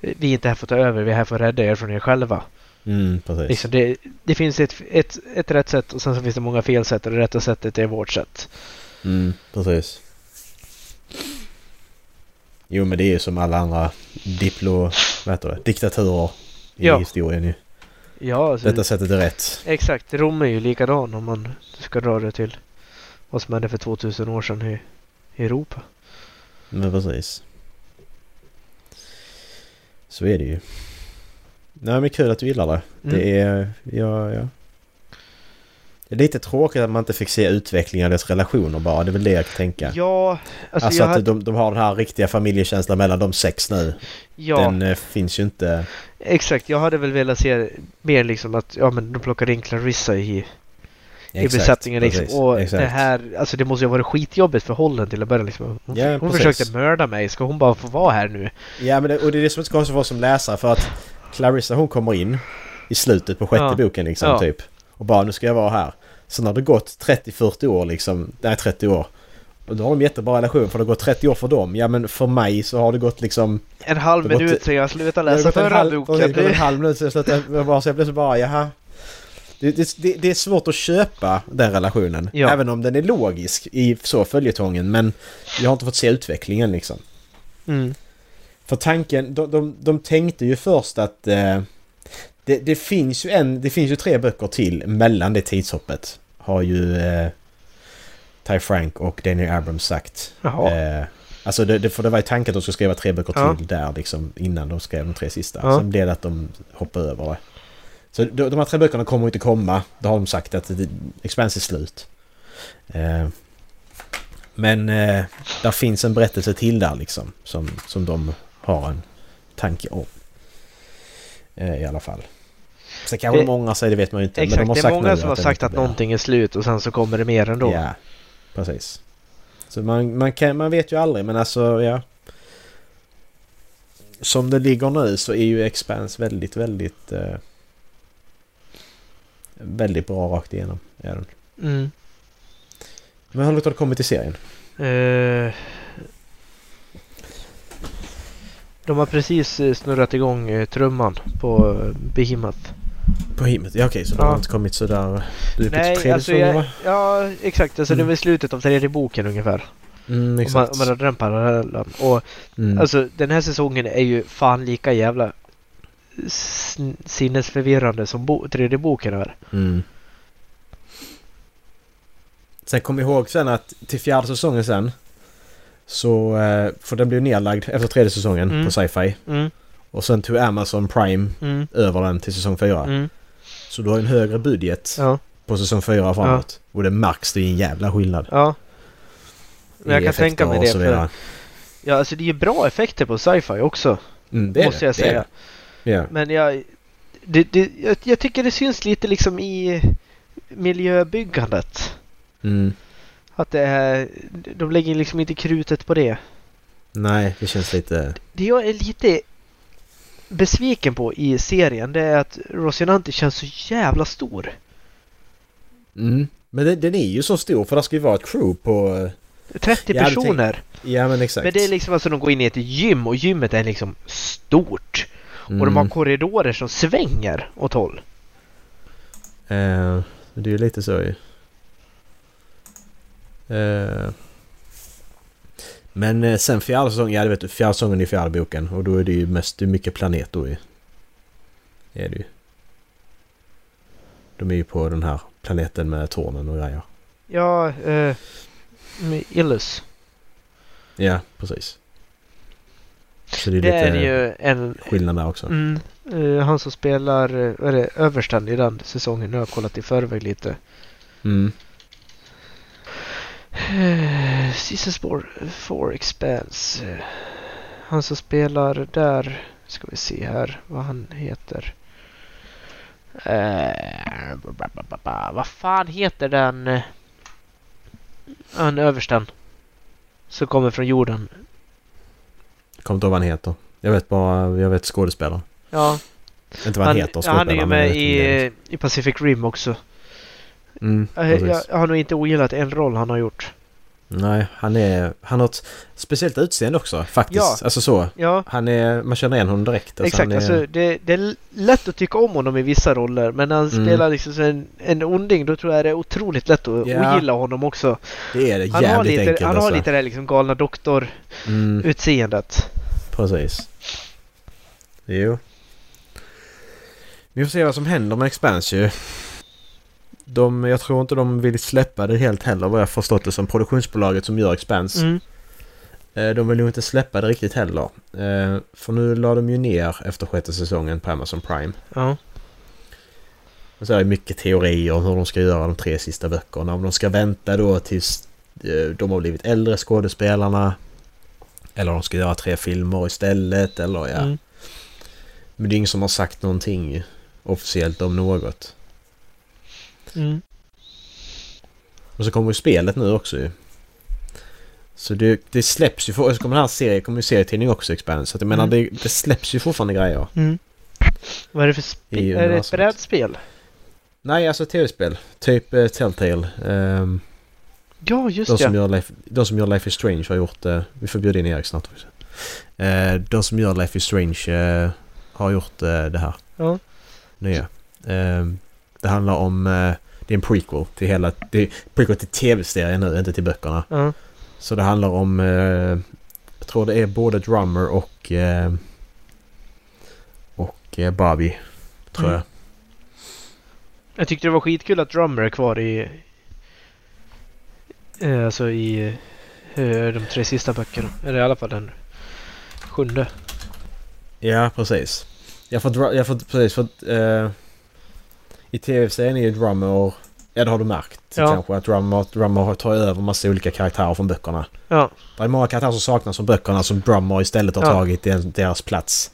vi är inte här för att ta över, vi är här för att rädda er från er själva. Mm, precis. Liksom det, det finns ett, ett, ett rätt sätt och sen så finns det många fel sätt och det rätta sättet är vårt sätt. Mm, precis. Jo men det är ju som alla andra diplo... Vad heter det? Diktaturer i Ja. historien ju. Ja, alltså, Detta sättet är rätt. exakt. Rom är ju likadan om man ska dra det till vad som hände för 2000 år sedan i, i Europa. Men precis. Så är det ju. Nej men kul att du gillar det. Mm. Det är... Ja, ja. Det är lite tråkigt att man inte fick se utvecklingen av deras relationer bara. Det är väl det jag kan tänka. Ja, alltså, Alltså, att hade, de, de har den här riktiga familjekänslan mellan de sex nu. ja, Den eh, finns ju inte... exakt. Jag hade väl velat se mer liksom att ja, men de plockade in Clarissa i, i besättningen. Liksom. precis, Och exakt. det här, alltså det måste ju ha varit skitjobbigt för Holland till att börja liksom. Hon, Ja, hon försökte mörda mig. Ska hon bara få vara här nu? Ja, men det, och det är det som är så konstigt för oss som läsare för att Clarissa hon kommer in i slutet på sjätte Ja. boken liksom Ja. typ. Och bara nu ska jag vara här. Sen har det gått 30-40 år liksom. Nej 30 år. Och då har de jättebra relation för det har gått 30 år för dem. Ja men för mig så har det gått liksom... En halv minut gått- sedan jag slutade läsa förra halv, boken. det har gått en halv minut så jag slutade bara så jag blev så bara jaha. Det, det, det, det är svårt att köpa den relationen. Ja. Även om den är logisk i så följetongen men jag har inte fått se utvecklingen liksom. mm, För tanken, de, de, de tänkte ju först att eh, det, det finns ju en, det finns ju tre böcker till mellan det tidshoppet. Har ju eh, Ty Frank och Daniel Abrams sagt. Eh, alltså det, det, för det var ju tanken att de skulle skriva tre böcker Ja. till där liksom innan de skrev de tre sista. Ja. Sen blev det att de hoppade över det. Så de, de här tre böckerna kommer inte komma. Då har de sagt att Expanse är slut. Eh, men eh, där finns en berättelse till där liksom. Som, som de har en tanke om. Eh, I alla fall. Sen kanske Det- de ångrar sig, det vet man ju inte. Exakt, men de har det är många som har sagt att blir. någonting är slut och sen så kommer det mer ändå. Ja, precis. Så man, man, kan, man vet ju aldrig men alltså ja. Som det ligger nu så är ju Expanse väldigt, väldigt... Eh, väldigt bra rakt igenom. Är den. Mm. Men hur långt har det kommit i serien? Eh, de har precis snurrat igång eh, trumman på eh, Behemoth. På himmet? Ja okej, så det Ja. har inte kommit sådär... Du är på Nej, tredje alltså jag, ja exakt. Alltså det är Mm. väl slutet av tredje boken ungefär. Mm, Om man, exakt. om man den parallellen. Och mm. alltså den här säsongen är ju fan lika jävla sinnesförvirrande som bo- tredje boken är. Mm. Sen kom ihåg sen att till fjärde säsongen sen så, eh, för den blev nedlagd efter tredje säsongen Mm. på sci-fi. Mm, Och sen tog Amazon Prime mm, över den till säsong 4. mm. Så du har en högre budget Ja, på säsong 4 framåt. Och det märks det är en jävla skillnad. ja. Men jag kan tänka mig det för... Ja, alltså det är ju bra effekter på sci-fi också. Mm, det måste det, jag det säga. det. Ja. Men jag, det, det, jag, jag tycker det syns lite liksom i miljöbyggandet. Mm. Att det är, de lägger liksom inte krutet på det. Nej, det känns lite... Det jag är lite besviken på i serien det är att Rosinante känns så jävla stor. Mm. Men det, den är ju så stor för det ska ju vara ett crew på... eh, 30 Jag hade tänkt- personer. Ja men exakt. Men det är liksom alltså de går in i ett gym och gymmet är liksom stort. Och de har Mm. korridorer som svänger åt håll. Eh, det är ju lite så ju. Eh, men eh, sen fjärde säsongen, ja det vet du, säsongen är fjärde boken och då är det ju mest, det är mycket planet då ju. Är det ju. De är ju på den här planeten med tornen och grejer. Ja, eh, Illus. Ja, precis. Så det är Det lite är ju en... skillnad där också. Mm, eh, han som spelar, eh, vad är det, översten i den säsongen. Nu har jag kollat i förväg lite. Mm. Eh, Season Spore 4 Expanse. Eh, Han som spelar där, ska vi se här vad han heter. Eh. Vad fan heter den? eh, Han översten. Som kommer från jorden. Kommer inte ihåg vad han heter. Jag vet bara, jag vet skådespelaren. Ja, Inte vad han, heter ja, han är ju skådespelaren, jag med i, i Pacific Rim också. Mm, Jag, precis. jag, jag har nog inte ogillat en roll han har gjort. Nej, han är... Han har ett speciellt utseende också faktiskt. Ja. Alltså så. Ja, Han är... Man känner igen honom direkt. Alltså, exakt. Är, Alltså, det, det är lätt att tycka om honom i vissa roller. Men när han Mm. spelar liksom en, en onding då tror jag det är otroligt lätt att Ja. ogilla honom också. det är det. Han Jävligt har lite, enkelt han alltså. har lite det här liksom galna doktor-utseendet. Mm, precis. Jo. Vi får se vad som händer med Expanse ju. De, jag tror inte de vill släppa det helt heller vad jag förstått det som produktionsbolaget som gör Expanse. Mm. Eh, De vill nog inte släppa det riktigt heller. Eh, För nu la de ju ner efter sjätte säsongen på Amazon Prime. Ja. Och så är det mycket teorier om hur de ska göra de tre sista böckerna. Om de ska vänta då tills eh, de har blivit äldre skådespelarna. Eller om de ska göra tre filmer istället. Eller ja. Mm. Men det är ingen som har sagt någonting officiellt om något. Mm. Och så kommer ju spelet nu också ju. Så det, det släpps ju, för, så kommer den här serien, kommer ju serietidning också Expanse. Så att jag menar Mm. det, det släpps ju fortfarande grejer. Mm. Vad är det för spel? Är det ett brädspel? Nej, alltså tv-spel. Typ eh, Telltale. Ehm, Ja, just de, som det. gör Life, de som gör Life is Strange har gjort... Eh, vi får bjuda in Erik snart också. Eh, de som gör Life is Strange eh, har gjort det här. Ja. Nya. Ehm, det handlar om... Eh, det är en prequel till hela... Det är prequel till tv-serien nu, inte till böckerna. Ja. Så det handlar om... Eh, jag tror det är både Drummer och... Eh, och Bobby. Tror Mm. jag. Jag tyckte det var skitkul att Drummer är kvar i... Alltså i de tre sista böckerna. Eller i alla fall den sjunde. Ja, precis. Jag får, dra- jag får precis för eh, I tv-serien är ju Drummer... Ja, det har du märkt Ja. kanske. Att Drummer, Drummer tar över massa olika karaktärer från böckerna. Ja. Det är många karaktärer som saknas från böckerna som Drummer istället har Ja. tagit deras plats.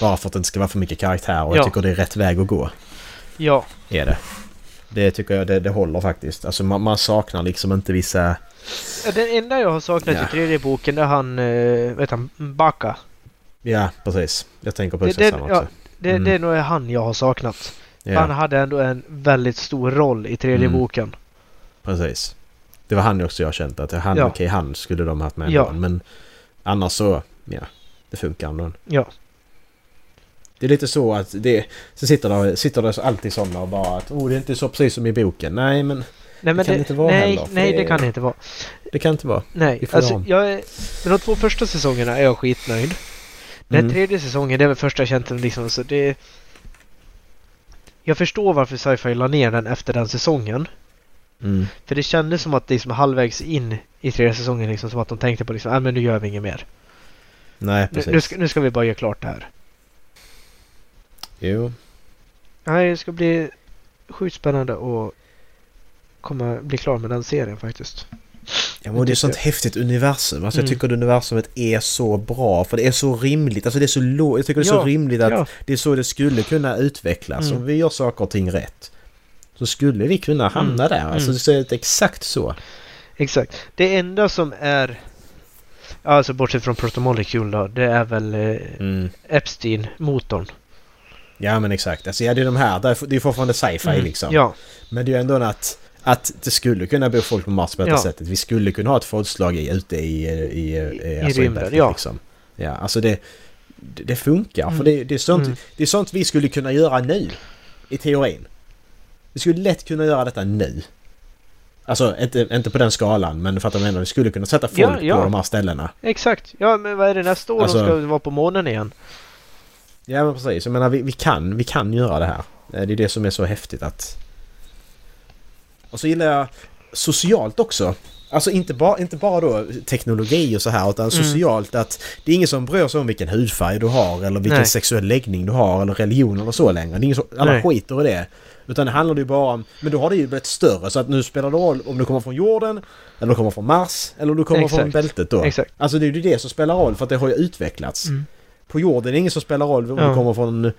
Bara för att det inte ska vara för mycket karaktär och Ja. jag tycker det är rätt väg att gå. Ja, Är det. Det tycker jag det, det håller faktiskt. Alltså man, man saknar liksom inte vissa... Ja, den enda jag har saknat Ja. i tredje boken är han, eh, vet han, Baka. Ja, precis. Jag tänker på Det, det, samma ja, också. det, Mm. det är nog han jag har saknat. Ja, Han hade ändå en väldigt stor roll i tredje Mm. boken. precis. Det var han också jag känt att han, Ja. okej han skulle de haft med Ja. Men annars så, ja. Det funkar ändå. Ja. Det är lite så att det... Så sitter det, sitter det alltid sådana och bara att oh det är inte så precis som i boken. Nej men Nej, men kan det, inte vara nej, heller, nej, det- det kan det inte vara. det kan inte vara. Nej, alltså jag är, med de två första säsongerna är jag skitnöjd. Den Mm. tredje säsongen, det är väl första jag känt liksom, så det... Jag förstår varför sci-fi la ner den efter den säsongen. Mm. För det kändes som att liksom halvvägs in i tredje säsongen liksom som att de tänkte på liksom, ah, men nu gör vi inget mer. Nej Nu, precis. nu, ska, nu ska vi bara göra klart det här. Jo. Nej, det ska bli sjukt spännande att komma bli klar med den serien faktiskt. Ja, men det är tycker sånt jag. häftigt universum. Alltså jag Mm. tycker att universumet är så bra för det är så rimligt. Alltså det är så lo- Jag tycker det är Ja, så rimligt att Ja, det är så det skulle kunna utvecklas. Mm. Om vi gör saker och ting rätt. Så skulle vi kunna hamna Mm. där. Alltså Mm. det är exakt så. exakt. Det enda som är Alltså bortsett från Protomolecule då, det är väl eh, Mm. Epstein-motorn. Ja men exakt. Alltså ja, det är de här. Det är det är fortfarande sci-fi Mm, liksom. Ja, Men det är ju ändå att, att det skulle kunna bo folk på Mars på detta Ja. sättet. Vi skulle kunna ha ett folkslag i, ute i, i, i, alltså rymden, bältet, ja. Liksom. Ja, alltså det, det, det funkar. Mm. För det, det, är sånt, Mm. det är sånt vi skulle kunna göra nu. I teorin. Vi skulle lätt kunna göra detta nu. Alltså inte, inte på den skalan men för att de ändå vi skulle kunna sätta folk Ja, ja. på de här ställena. exakt. Ja, men vad är det nästa år Alltså- de ska vara på månen igen? Ja men precis. Jag menar vi, vi, kan, vi kan göra det här. Eh, Det är det som är så häftigt att... Och så gillar jag socialt också. Alltså inte bara, inte bara då teknologi och så här utan Mm. socialt att det är ingen som bryr sig om vilken hudfärg du har eller vilken Nej. sexuell läggning du har eller religion eller så längre. Det är ingen som, alla Nej. skiter i det. Utan det handlar ju bara om, men då har det ju blivit större så att nu spelar det roll om du kommer från jorden eller du kommer från Mars eller du kommer från Exakt. bältet då. Exakt. Alltså det är ju det som spelar roll för att det har ju utvecklats. Mm. På jorden är det ingen som spelar roll om Ja. du kommer från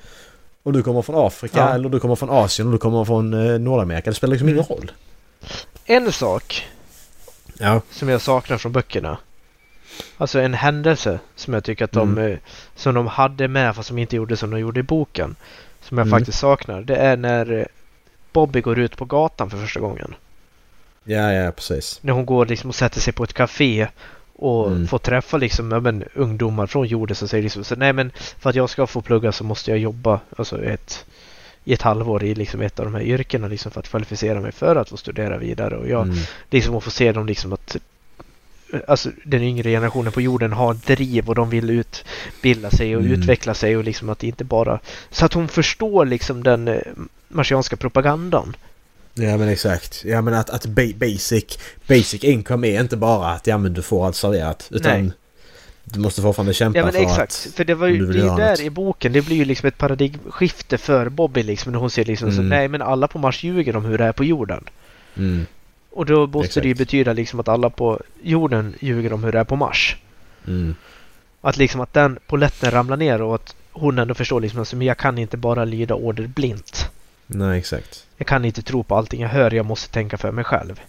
om du kommer från Afrika Ja. eller du kommer från Asien eller du kommer från eh, Nordamerika. Det spelar liksom Mm. ingen roll. En sak Ja. som jag saknar från böckerna. Alltså en händelse som jag tycker att de, Mm. eh, som de hade med fast som inte gjorde som de gjorde i boken. Som jag Mm. faktiskt saknar. Det är när eh, Bobby går ut på gatan för första gången. Ja, ja, precis. När hon går liksom och sätter sig på ett café och Mm. får träffa liksom, ja, men, ungdomar från jorden som säger liksom så, nej men för att jag ska få plugga så måste jag jobba alltså ett, i ett halvår i liksom ett av de här yrkena liksom för att kvalificera mig för att få studera vidare och jag Mm. liksom att få se dem liksom att Alltså den yngre generationen på jorden har driv och de vill utbilda sig och Mm. utveckla sig och liksom att det inte bara Så att hon förstår liksom den eh, marsianska propagandan. Ja men exakt. Ja men att, att ba- basic, basic income är inte bara att ja men du får allt serverat. Utan Nej. du måste fortfarande kämpa Ja men för exakt. att... För det var ju det är där något. i boken. Det blir ju liksom ett paradigmskifte för Bobby liksom. När hon ser liksom så Mm. nej men alla på Mars ljuger om hur det är på jorden. Mm, Och då måste det ju Exakt. betyda liksom att alla på jorden ljuger om hur det är på Mars. mm, Att liksom att den poletten ramlar ner och att hon ändå förstår liksom att men jag kan inte bara lyda order blint. Nej exakt. Jag kan inte tro på allting jag hör, jag måste tänka för mig själv.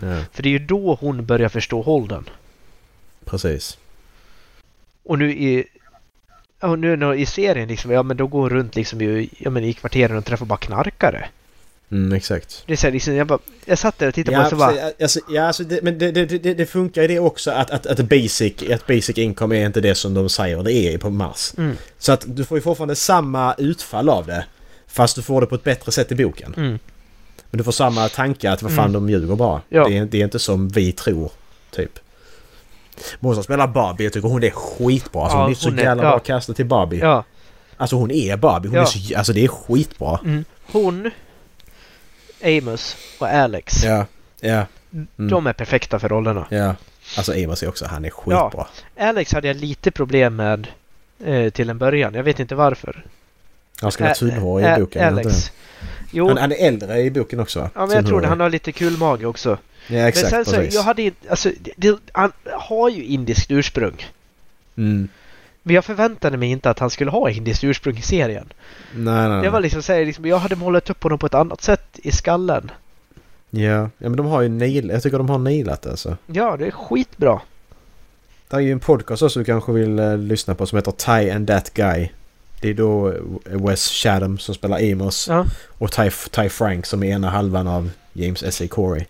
Ja, För det är ju då hon börjar förstå Holden. precis. Och nu i Ja, nu när- i serien liksom, ja men då går hon runt liksom i, ja, men i kvarteren och träffar bara knarkare. Mm, exakt. Det är så här, liksom, jag, bara, jag satt där och tittade på Ja, det så bara, alltså, ja alltså, det, men det, det, det, det funkar ju det också att, att, att, basic, att basic income är inte det som de säger det är på Mars. mm, Så att du får ju fortfarande samma utfall av det. Fast du får det på ett bättre sätt i boken. mm, Men du får samma tanke att vad fan Mm. de ljuger bara. Ja. Det, är, det är inte som vi tror. Typ. Hon som spelar Barbie, jag tycker hon är skitbra. Alltså, Ja, hon är så hon är- jävla ja. bra kastad till Barbie. ja, Alltså hon är Barbie. Hon Ja. är så, alltså det är skitbra. mm, hon, Amos och Alex, Ja. Ja. Mm. de är perfekta för rollerna. Ja. Alltså Amos är också, han är skitbra. Alex hade jag lite problem med eh, till en början. Jag vet inte varför. Han ska vara Ä- i boken. Alex. Jo, Han, han är äldre i boken också va? ja, men jag tror det. Han har lite kul mage också. Ja exakt, men sen så, precis. jag hade alltså, det, han har ju indiskt ursprung. Mm. Men jag förväntade mig inte att han skulle ha indiskt ursprung i serien. Nej, nej, Det var liksom, så här, liksom jag hade målat upp honom på ett annat sätt i skallen. Ja. ja, men de har ju nail... Jag tycker de har nailat alltså. Ja, det är skitbra. Det är ju en podcast också du kanske vill eh, lyssna på som heter Ty and That Guy. Det är då eh, Wes Chatham som spelar Amos Ja, och Ty, Ty Frank som är ena halvan av James S.A. Corey.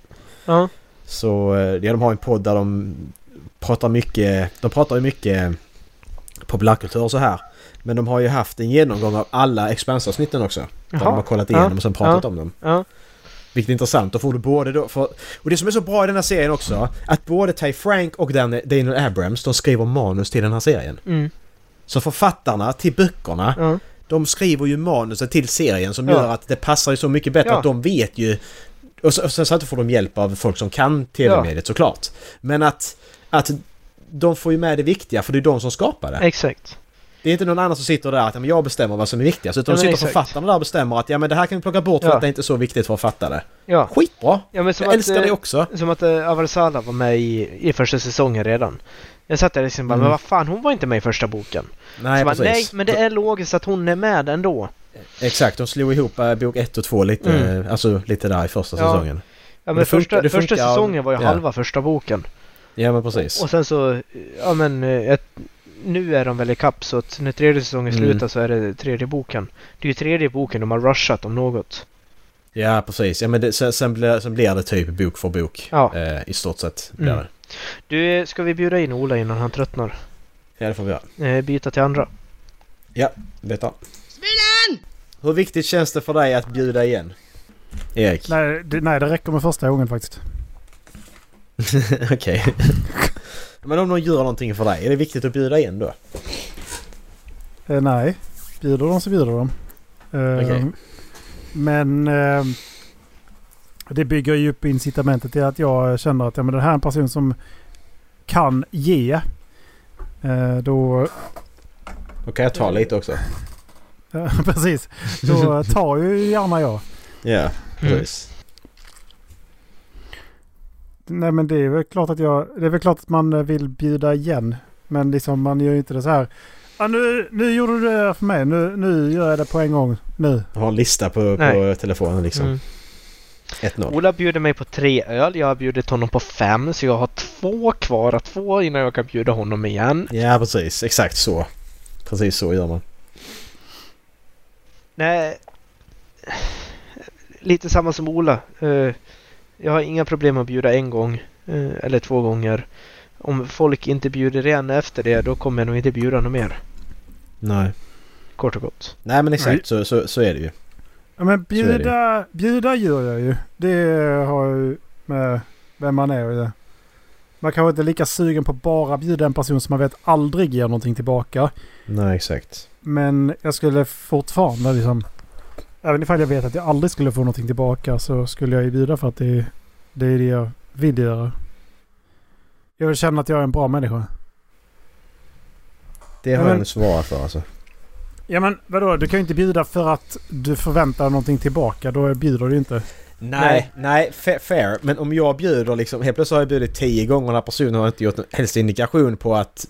ja, Så eh, ja, de har en podd där de pratar mycket... De pratar ju mycket populärkultur och så här. Men de har ju haft en genomgång av alla Expanse-avsnitten också. Där de har kollat igenom ja, och sen pratat ja. om dem. ja, Vilket är intressant. Då får du både då... För, och det som är så bra i den här serien också. Att både Ty Frank och Dan- Daniel Abrams de skriver manus till den här serien. mm, Så författarna till böckerna ja, de skriver ju manuset till serien som gör att det passar ju så mycket bättre att de vet ju... Och, så, och sen så får de hjälp av folk som kan tv-mediet såklart. Men att, att de får ju med det viktiga för det är de som skapar det. exakt. Det är inte någon annan som sitter där att ja, men jag bestämmer vad som är viktigast. Utan Ja, sitter exakt. författarna där och bestämmer att ja men det här kan vi plocka bort för Ja. att det är inte så viktigt för att fatta det. Ja, Skitbra! ja men som Jag att, älskar det eh, också. Som att uh, Avarsala var med i, i första säsongen redan. Jag satt där och liksom bara, Mm. men vad fan, hon var inte med i första boken. Nej så bara, precis. nej, men det är logiskt att hon är med ändå. Exakt, de slog ihop eh, bok 1 och 2 lite, Mm. alltså lite där i första Ja. säsongen. Ja, men funkar- första, det första funkar- säsongen var ju ja. halva första boken. Ja men precis. Och sen så, ja men, eh, ett, nu är de väl i kapp så att när tredje säsongen Mm. slutar så är det tredje boken. Det är ju tredje boken de har rushat om något. Ja precis. Ja men det, sen, sen, blir, sen blir det typ bok för bok. Ja. Eh, I stort sett blir Mm. det. Du, ska vi bjuda in Ola innan han tröttnar? Ja det får vi göra. Eh, byta till andra. Veta. Hur viktigt känns det för dig att bjuda igen? Erik? Nej det, nej, det räcker med första gången faktiskt. Okej. Men om någon gör någonting för dig, är det viktigt att bjuda igen då? Eh, nej, bjuder de så bjuder de. Eh, Okej. Men eh, det bygger ju upp incitamentet till att jag känner att ja, men den här är en person som kan ge. Eh, då, Då kan jag ta lite också. ja, precis. Då tar ju gärna jag. Ja, precis. Nej men det är väl klart att jag... Det är väl klart att man vill bjuda igen. Men liksom man gör ju inte det så här. Ah, nu, nu gjorde du det för mig. Nu, nu gör jag det på en gång. Nu. Jag har en lista på, på Nej. telefonen liksom. Mm. 1-0. Ola bjuder mig på tre öl. Jag har bjudit honom på fem. Så jag har två kvar. Två innan jag kan bjuda honom igen. Ja precis, exakt så. Precis så gör man. Nej. Lite samma som Ola. Eh, jag har inga problem att bjuda en gång. eh, eller två gånger. Om folk inte bjuder igen efter det, då kommer jag nog inte bjuda något mer. Nej. Kort och gott. Nej men Nej. exakt så, så, så är det ju. Ja, men bjuda, bjuda gör jag ju. Det har ju med vem man är och det. Man kanske inte är lika sugen på att bara bjuda en person som man vet aldrig ger någonting tillbaka. Nej exakt. Men jag skulle fortfarande liksom... Även ifall jag vet att jag aldrig skulle få någonting tillbaka så skulle jag ju bjuda för att det, det är det jag vill göra. Jag vill känna att jag är en bra människa. Det Ja, har men- jag nu svarat för alltså. Ja men vadå? Du kan ju inte bjuda för att du förväntar dig någonting tillbaka. Då bjuder du inte. Nej, nej, fa- fair. Men om jag bjuder liksom, helt plötsligt har jag bjudit tio gånger den här personen har inte gjort någon helst indikation på att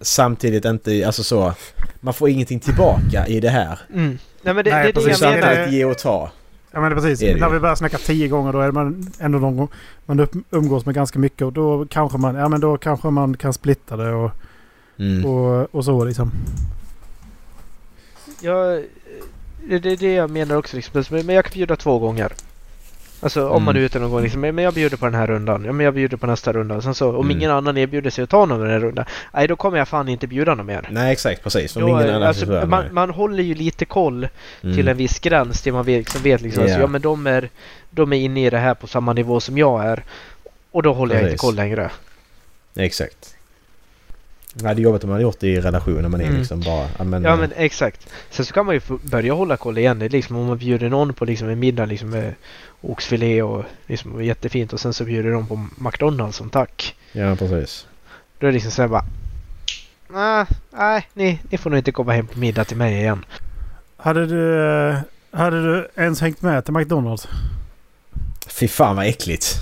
samtidigt inte, alltså så, man får ingenting tillbaka i det här. Mm. Nej men det, Nej, det är det precis. Det menar. det- att ge och ta. Ja men precis. Det är det När vi börjar snacka tio gånger då är man ändå någon gång man umgås med ganska mycket och då kanske man, ja men då kanske man kan splitta det och, Mm. och, och så liksom. Jag, det, det är det jag menar också. Liksom. Men jag kan bjuda två gånger. Alltså om man är Mm. ute någon gång. Liksom, men jag bjuder på den här rundan. Ja, men jag bjuder på nästa runda. Sen så, om Mm. ingen annan erbjuder sig att ta någon den här rundan. Nej, då kommer jag fan inte bjuda någon mer. Nej exakt, precis. Om Då, ingen annan alltså, man, man håller ju lite koll Mm. till en viss gräns. Till man vet, liksom, vet liksom, alltså, Ja. men de är, de är inne i det här på samma nivå som jag är. Och då håller jag inte Precis. koll längre. Exakt. Nej, det är jobbigt om man har gjort det i relationer man är Mm. liksom bara... Ja men... Ja men exakt. Sen så kan man ju börja hålla koll igen. Det är liksom om man bjuder någon på liksom en middag liksom med oxfilé och liksom och jättefint och sen så bjuder de på McDonalds som tack. Ja precis. Då är det liksom såhär bara Nej, nej, ni, ni får nog inte komma hem på middag till mig igen. Hade du, eh, hade du ens hängt med till McDonalds? Fy fan vad äckligt.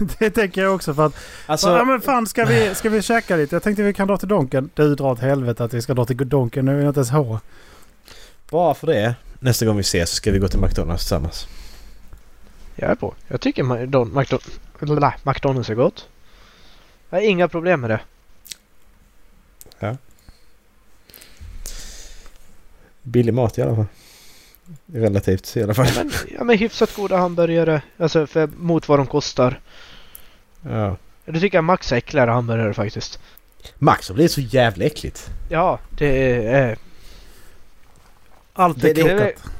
Det tänker jag också för att... Alltså, ja men fan ska vi, ska vi käka lite? Jag tänkte vi kan dra till Donken. Du drar åt helvete att vi ska dra till Donken. Nu vill jag inte ens ha. bara för det. Nästa gång vi ses så ska vi gå till McDonalds tillsammans. Jag är på. Jag tycker McDon- McDon- McDonalds är gott. Jag har inga problem med det. Billig mat i alla fall. Relativt i alla fall. Men, ja, men hyfsat goda hamburgare. Alltså för, mot vad de kostar. Ja. Du tycker jag Max är äckligare hamburgare faktiskt. Max har blivit så jävla äckligt. Ja, det är... Allt Det- är det- kokat.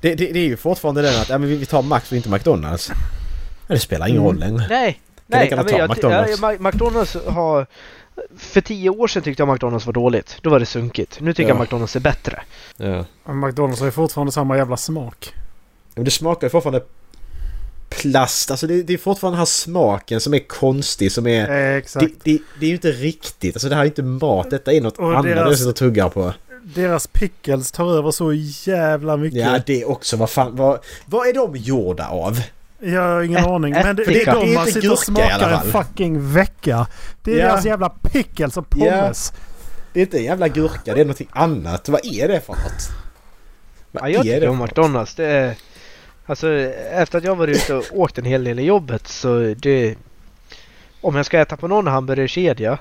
Det, det, det är ju fortfarande den att ja, men vi tar Max och inte McDonalds. Men det spelar ingen Mm. roll längre. Nej! Kan Nej, gärna men ta jag, McDonald's. Ja, McDonalds har... För tio år sedan tyckte jag McDonalds var dåligt. Då var det sunkigt. Nu tycker Ja. jag McDonalds är bättre. Ja. Men McDonalds har ju fortfarande samma jävla smak. Men det smakar ju fortfarande plast. Alltså det, det är fortfarande den här smaken som är konstig som är... Eh, exakt. Det, det, det är ju inte riktigt. Alltså det här är inte mat. Detta är något Och annat deras- jag sitter och tuggar på. Deras pickles tar över så jävla mycket. Ja det också. Vad fan. Vad, vad är de gjorda av? Jag har ingen Ä- aning. Men det, det är de man inte sitter och gurka i alla smakar en fall. fucking vecka. Det är Ja. deras jävla pickles och pommes. Det är inte en jävla gurka. Det är någonting annat. Vad är det för något? Ja, Vad jag är det om? McDonalds. Det är, alltså efter att jag varit ute och åkt en hel del i jobbet så det... Om jag ska äta på någon hamburgerkedja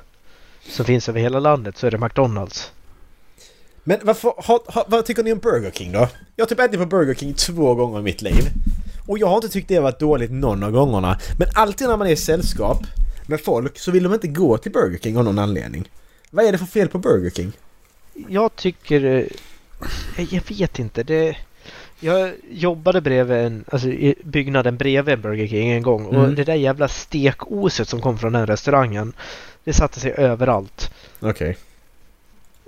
som finns över hela landet så är det McDonalds. Men varför, ha, ha, vad tycker ni om Burger King då? Jag har typ ätit på Burger King två gånger i mitt liv. Och jag har inte tyckt det har varit dåligt någon av gångerna. Men alltid när man är i sällskap med folk så vill de inte gå till Burger King av någon anledning. Vad är det för fel på Burger King? Jag tycker... eh, Jag vet inte. Det, jag jobbade bredvid en, alltså i byggnaden bredvid en Burger King en gång och Mm. det där jävla stekoset som kom från den restaurangen det satte sig överallt. Okej.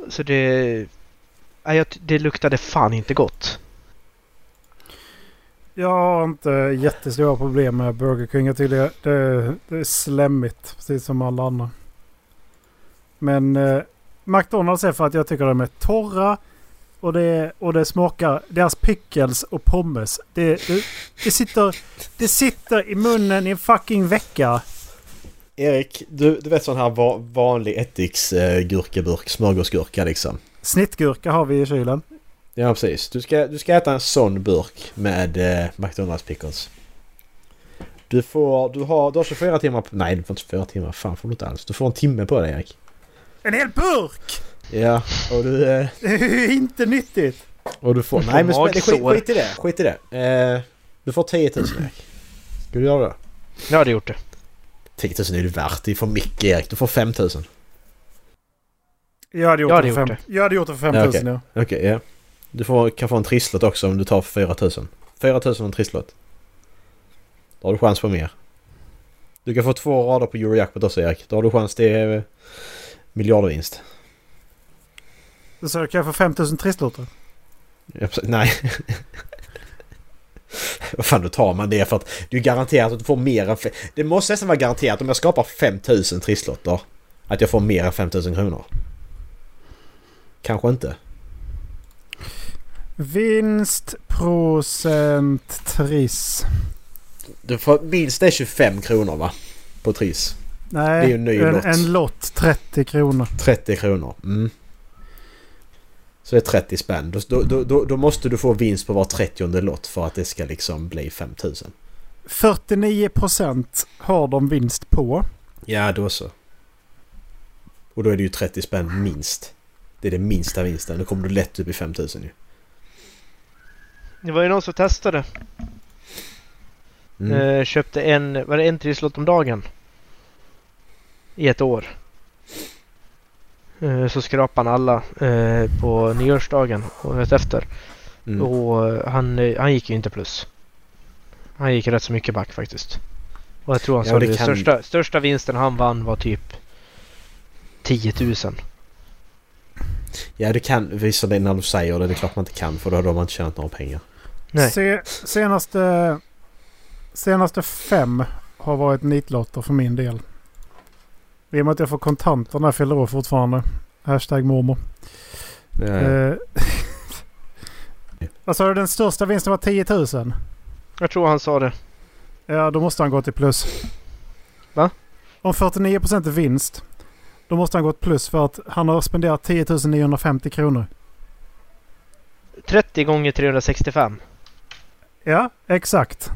Så det... Nej, det luktade fan inte gott. Jag har inte jättestora problem med Burger King. Jag tycker det, det, det är slemmigt. Precis som alla andra. Men eh, McDonalds är för att jag tycker de är torra. Och det, och det smakar... Deras pickles och pommes. Det, det, det, sitter, det sitter i munnen i en fucking vecka. Erik, du, du vet sån här va, vanlig ättiks eh, smörgåsgurka liksom. Snittgurka har vi i kylen. Ja precis. Du ska, du ska äta en sån burk med eh, McDonalds pickles. Du får, du har, du har 24 timmar på, Nej du får inte 24 timmar. Fan får du inte alls. Du får en timme på dig Erik. En hel burk! Ja, och du... Eh, Det är inte nyttigt. och du får... Nej men skit, skit i det. Skit i det. Eh, du får 10 000 Erik. Ska du göra det? Jag hade gjort det. 10 000 är du värt. Det är för mycket Erik. Du får 5 000. Jag hade gjort, Jag hade det, för gjort fem, jag hade gjort det för 5 Ja, 000 okej. ja. Okej, ja. Du får, kan få en trisslott också om du tar 4 000. 4 000 och en trisslott. Då har du chans på mer. Du kan få två rader på Eurojackpot också Erik. Då har du chans till eh, miljardvinst. Så kan jag få 5 000 trisslotter? Ja. Nej. Vad fan då tar man det för att det är garanterat att du får mer än... Det måste nästan vara garanterat om jag skapar 5000 trisslotter att jag får mer än 5000 kronor. Kanske inte. Vinstprocent Triss. Du får minst det är 25 kronor va? På Triss. Nej, Det är ju en ny en, lott. en lott 30 kronor. 30 kronor. Mm. Så det är 30 spänn. Då, då, då- då, då måste du få vinst på var 30 lott för att det ska liksom bli 5000. 49 procent har de vinst på. Ja, då så. Och då är det ju 30 spänn minst. Det är den minsta vinsten. Då kommer du lätt upp i 5000 ju. Det var ju någon som testade. Mm. Eh, köpte en, var det en trisslott om dagen? I ett år. Eh, så skrapade han alla eh, på nyårsdagen året efter. Mm. Och eh, han, eh, han gick ju inte plus. Han gick rätt så mycket back faktiskt. Och jag tror han Ja, sa det det kan- största, största vinsten han vann var typ 10 000. Ja, det kan visa det när du säger det. Det är klart man inte kan för då har man inte tjänat några pengar. Nej. Se, senaste, senaste fem har varit nitlotter för min del. I och med att jag får kontanter när jag fyller år fortfarande. Hashtag mormor. Eh, Vad sa du? Den största vinsten var 10 000? Jag tror han sa det. Ja, då måste han gå till plus. Va? Om 49% är vinst. Då måste han gå ett plus för att han har spenderat 10 950 kronor. 30 gånger 365. Ja, exakt.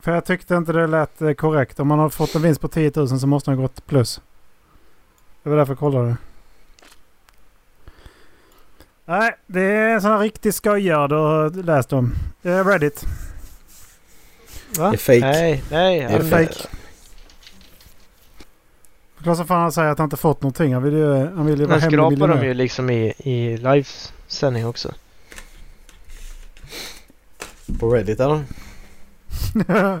För jag tyckte inte det lät eh, korrekt. Om man har fått en vinst på 10 000 så måste han gå ett plus. Det var därför jag kollade. Nej, det är en sån här riktig skojare du har läst om. Det är Reddit. Va? Det är fake. Nej, nej. Det är fake. Klart som fan han säger att han inte fått någonting. Han vill ju, han vill ju vara hemlig skrapar de miljonär. ju liksom i, i livesändning också. På Reddit eller?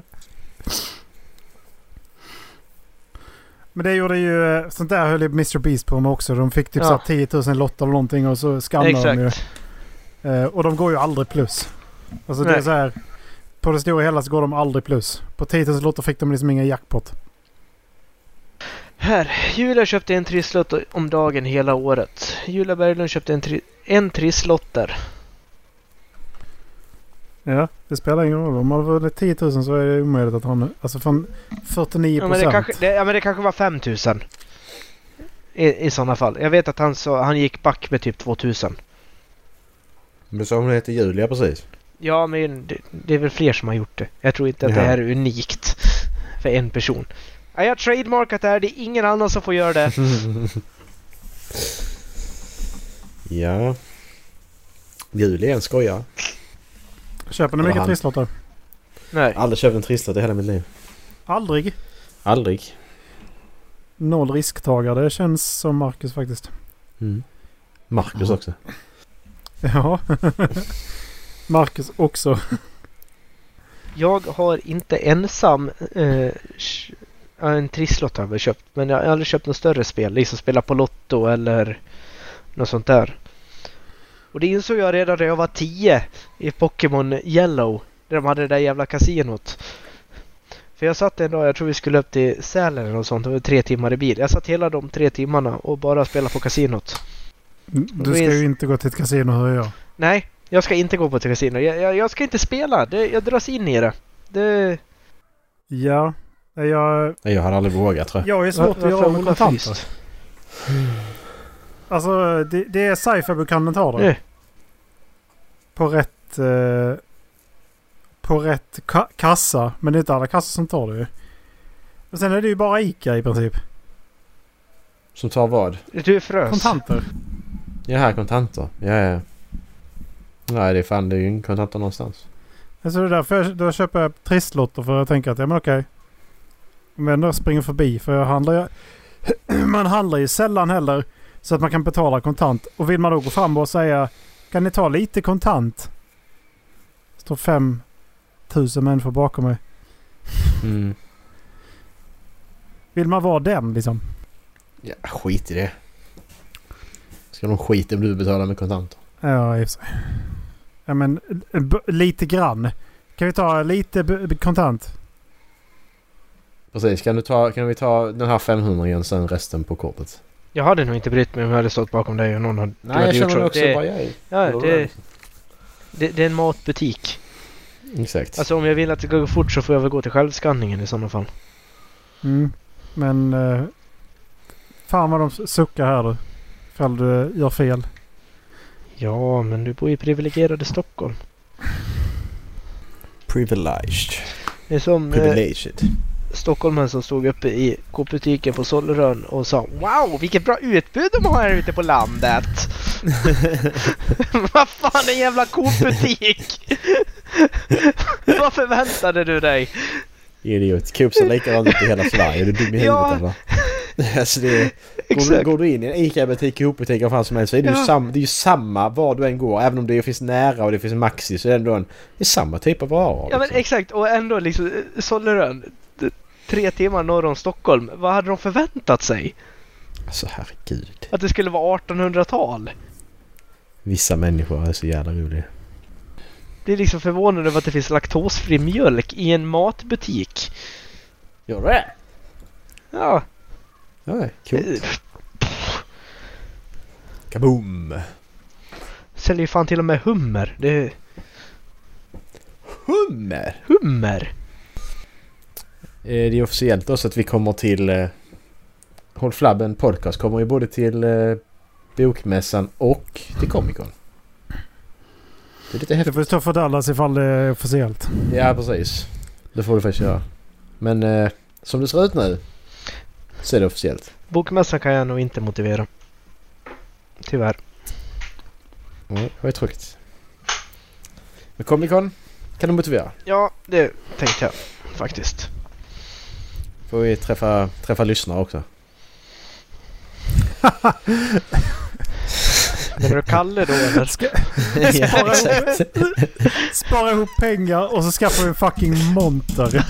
Men det gjorde ju... eh, Sånt där höll ju Mr Beast på med också. De fick typ Ja. så här 10 000 lotter eller någonting och så skannade de ju. Exakt. Eh, och de går ju aldrig plus. Alltså det är Nej. så här. På det stora hela så går de aldrig plus. På 10 000 lotter fick de liksom ingen jackpot. Här. Julia köpte en trisslott om dagen hela året. Julia Berglund köpte en, tri- en trisslotter. Ja, det spelar ingen roll. Om man har vunnit 10 000 så är det omöjligt att han... Alltså från 49 Ja men, det kanske, det, ja men det kanske var 5000. I, I sådana fall. Jag vet att han, sa, han gick back med typ 2000. Men så hon heter Julia precis. Ja men det, det är väl fler som har gjort det. Jag tror inte att det Ja. här är unikt för en person. Ja, jag har trademarkat det här. Det är ingen annan som får göra det. ja. Julia är en skojare. Köper ni mycket han. trisslotter? Nej. Aldrig köpt en trisslott i hela mitt liv. Aldrig. Aldrig. Noll risktagare. Det känns som Marcus faktiskt. Mm. Marcus också. Ja. Marcus också. Jag har inte ensam eh, en trisslott har jag väl köpt. Men jag har aldrig köpt något större spel. Liksom spela på Lotto eller något sånt där. Och det insåg jag redan när jag var 10 i Pokémon Yellow. Där de hade det där jävla kasinot. För jag satt en dag, jag tror vi skulle upp till Sälen eller något sånt. Det var tre timmar i bil. Jag satt hela de tre timmarna och bara spelade på kasinot. Du ska ju inte gå till ett kasino hör jag. Nej, jag ska inte gå på ett kasino. Jag, jag, jag ska inte spela. Det, jag dras in i det. Det... Ja. Jag, Nej, Jag hade aldrig vågat tror jag. jag har ju svårt att göra med kontanter. Alltså det, det är Cypherbukanden tar det. På rätt... Eh, på rätt ka- kassa. Men det är inte alla kassor som tar det ju. Och sen är det ju bara ICA i princip. Som tar vad? Du frös. Kontanter. Ja, här kontanter. Ja, ja. Nej, det är fan det är ju inga kontanter någonstans. Alltså det är därför jag, då köper jag trisslotter för jag tänker att ja men okej. Om jag ändå springer förbi för jag handlar ju... man handlar ju sällan heller så att man kan betala kontant. Och vill man då gå fram och säga kan ni ta lite kontant? Det står 5000 människor bakom mig. Mm. Vill man vara den liksom? Ja, skit i det. Ska de skita om du betalar med kontanter? Ja, i och för sig. Ja men eh, lite grann. Kan vi ta lite kontant? Precis, kan, du ta, kan vi ta den här 500 igen sen resten på kortet? Jag hade nog inte brytt mig om jag hade stått bakom dig och någon hade, Nej, jag känner så. också det, bara jag ja, det, det, det är en matbutik. Exakt. Alltså om jag vill att det ska gå fort så får jag väl gå till självskanningen i sådana fall. Mm. Men... Eh, fan vad de suckar här du. Ifall du gör fel. Ja, men du bor i privilegierade Stockholm. Privileged. Det är som eh, Privileged. Stockholmaren som stod uppe i Coop-butiken på Sollerön och sa Wow, vilket bra utbud de har här ute på landet! Vad fan en jävla Coop-butik! Vad förväntade du dig? Idiot. Coop ser likadant ut i hela Sverige. Är du dum i huvudet Ja. eller? Alltså det är, går, du, går du in i en ICA-butik, Coop-butik, vad fan som helst så är det, ju Ja. sam, det är ju samma var du än går. Även om det finns nära och det finns Maxi så är det ändå en... Det är samma typ av varor. Ja men liksom. exakt och ändå liksom eh, Sollerön. Tre timmar norr om Stockholm. Vad hade de förväntat sig? Alltså herregud. Att det skulle vara 1800-tal? Vissa människor är så jävla roliga. Det är liksom förvånande över att det finns laktosfri mjölk i en matbutik. Gör det? Ja, Ja, coolt. eh, Kaboom! säljer ju fan till och med hummer. Det Hummer! hummer. Det är officiellt också att vi kommer till... Eh, Håll Flabben Podcast kommer ju både till eh, Bokmässan och till Comic Con. Det är lite Det häftigt. får stå för Dallas ifall det är officiellt. Ja, precis. Det får du faktiskt göra. Men eh, som det ser ut nu så är det officiellt. Bokmässan kan jag nog inte motivera. Tyvärr. Mm, det var ju tråkigt. Men Comic Con kan du motivera. Ja, det tänkte jag faktiskt. Får vi träffa, träffa lyssnare också. Menar du Kalle då eller? Ska, ja, Spara exakt. spara ihop pengar och så skaffar vi en fucking monter.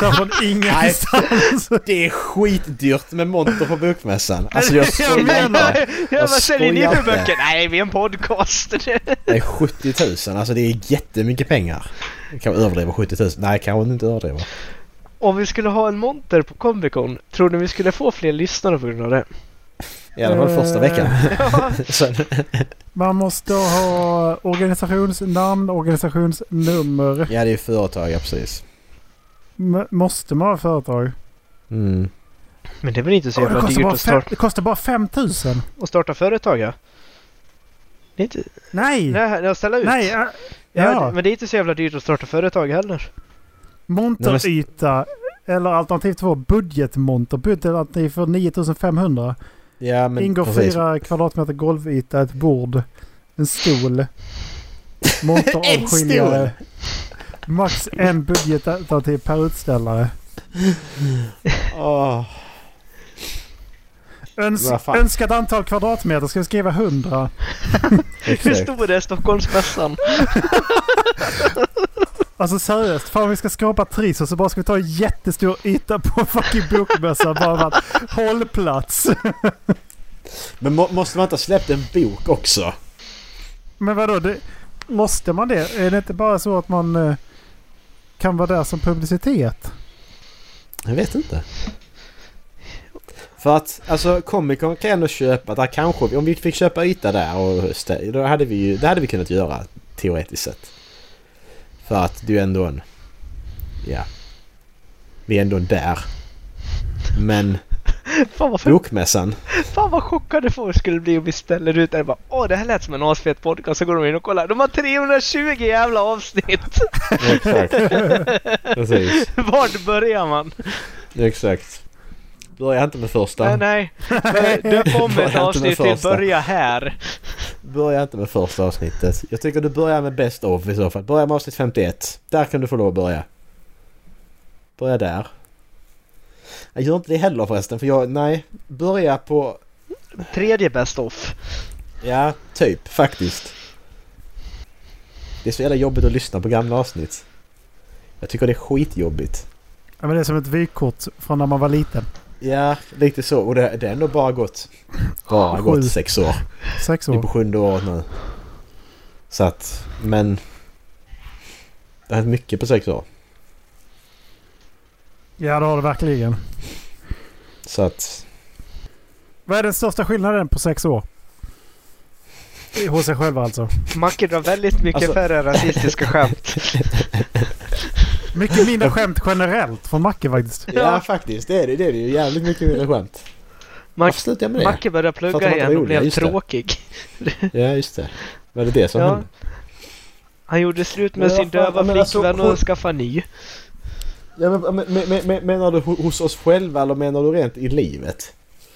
Så från ingenstans. Det är skitdyrt med monter på bokmässan. Alltså jag Jag skojar menar- inte. Ja, vad säljer ni för böcker? Nej, vi är en podcast. Det är 70 000. Alltså det är jättemycket pengar. Jag kan överdriva 70 000. Nej, kanske inte överdriva. Om vi skulle ha en monter på Comic Con, tror ni vi skulle få fler lyssnare på grund av det? I alla fall första Eh. veckan. Man måste ha organisationsnamn, organisationsnummer. ja, det är företag, ja precis. M- måste man ha företag? Mm. men det är väl inte så jävla kostar dyrt bara att starta, det kostar bara 5000. att starta företag ja. Det är inte... Nej! Nej, att ställa ut. Nej! äh, Ja, Ja, men det är inte så jävla dyrt att starta företag heller. Monteryta. Eller alternativ två, budgetmonter. Budgetalternativ för 9500. Ja, men Ingår precis. fyra kvadratmeter golvyta, ett bord, en stol. Monteravskiljare. Max en budgetalternativ per utställare. Åh. Öns önskat antal kvadratmeter. Ska vi skriva 100? Hur stor är Stockholmsmässan? Alltså seriöst, fan vi ska skapa trissor så bara ska vi ta en jättestor yta på en fucking bokmässa bara för att hållplats. Men må, måste man inte ha släppt en bok också? Men vadå, det, måste man det? Är det inte bara så att man eh, kan vara där som publicitet? Jag vet inte. För att alltså Comic Con kan jag ändå köpa. Där kanske, om vi fick köpa yta där och stä- då hade vi ju, det hade vi kunnat göra teoretiskt sett. För att det är ändå en... Ja. Vi är ändå där. Men Fan vad, bokmässan. fan vad chockade folk skulle bli om vi ställer ut det bara Åh det här lät som en asfet podcast så går de in och kollar. De har 320 jävla avsnitt! Exakt. Precis. Vart börjar man? Exakt. Börja inte med första. Nej nej. Döp om ett avsnitt till börja här. Börja inte med första avsnittet. Jag tycker du börjar med Best of i så fall. Börja med avsnitt 51. Där kan du få lov att börja. Börja där. Jag gör inte det heller förresten för jag, nej. Börja på, Tredje best of. ja, typ faktiskt. Det är så jävla jobbigt att lyssna på gamla avsnitt. Jag tycker det är skitjobbigt. Ja, men det är som ett vykort från när man var liten. Ja, lite så. Och det, det är ändå bara gått, bara Sju. gått sex år. Sex Vi är år. på sjunde året nu. Så att, men... Det har hänt mycket på sex år. Ja det har det verkligen. Så att... Vad är den största skillnaden på sex år? Hos sig själva alltså. Macke drar väldigt mycket Alltså- färre rasistiska skämt. Mycket mindre skämt generellt från Macke faktiskt. Ja, Ja. faktiskt. Det är det. Det är ju. Jävligt mycket mindre skämt. Mac- Varför jag med det? Macke började plugga igen och blev tråkig. Ja, just det. Var det det som Ja. hände? Han gjorde slut med Men sin döva men alltså, flickvän hon- och skaffade ny. Ja, men, men, men, men, menar du ho- hos oss själva eller menar du rent i livet?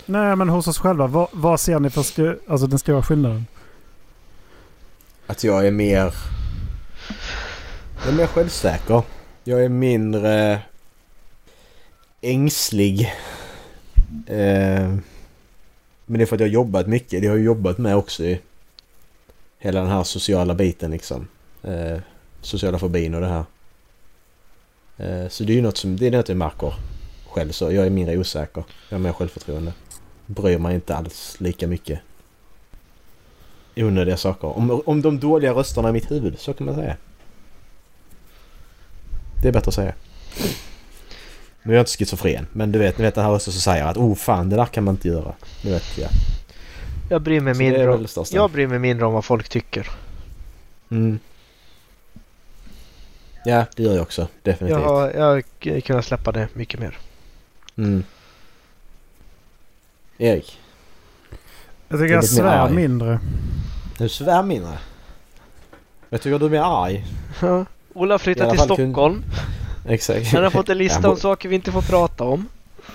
Nej men hos oss själva. Vad, vad ser ni för st- alltså den stora skillnaden? Att jag är mer... Jag är mer självsäker. Jag är mindre ängslig. Eh, men det är för att jag har jobbat mycket. Det har jag jobbat med också i hela den här sociala biten liksom. Eh, sociala fobin och det här. Eh, så det är ju något som, det är något jag märker själv. Så jag är mindre osäker. Jag har mer självförtroende. Bryr mig inte alls lika mycket. Onödiga saker. Om, om de dåliga rösterna i mitt huvud, så kan man säga. Det är bättre att säga. Nu är jag inte schizofren, men du vet, ni vet den här rösten som säger att oh fan, det där kan man inte göra. Du vet, ja. Jag bryr mig Så mindre om, jag bryr mig mindre om vad folk tycker. Mm. Ja, det gör jag också. Definitivt. Jag har, jag har kunnat släppa det mycket mer. Mm. Erik, Jag tycker Det är jag svär mindre. du svär mindre. Jag tycker du är mer arg. Ja. Ola har flyttat till fall kun- Stockholm. Exakt. Han har fått en lista Ja, om saker vi inte får prata om.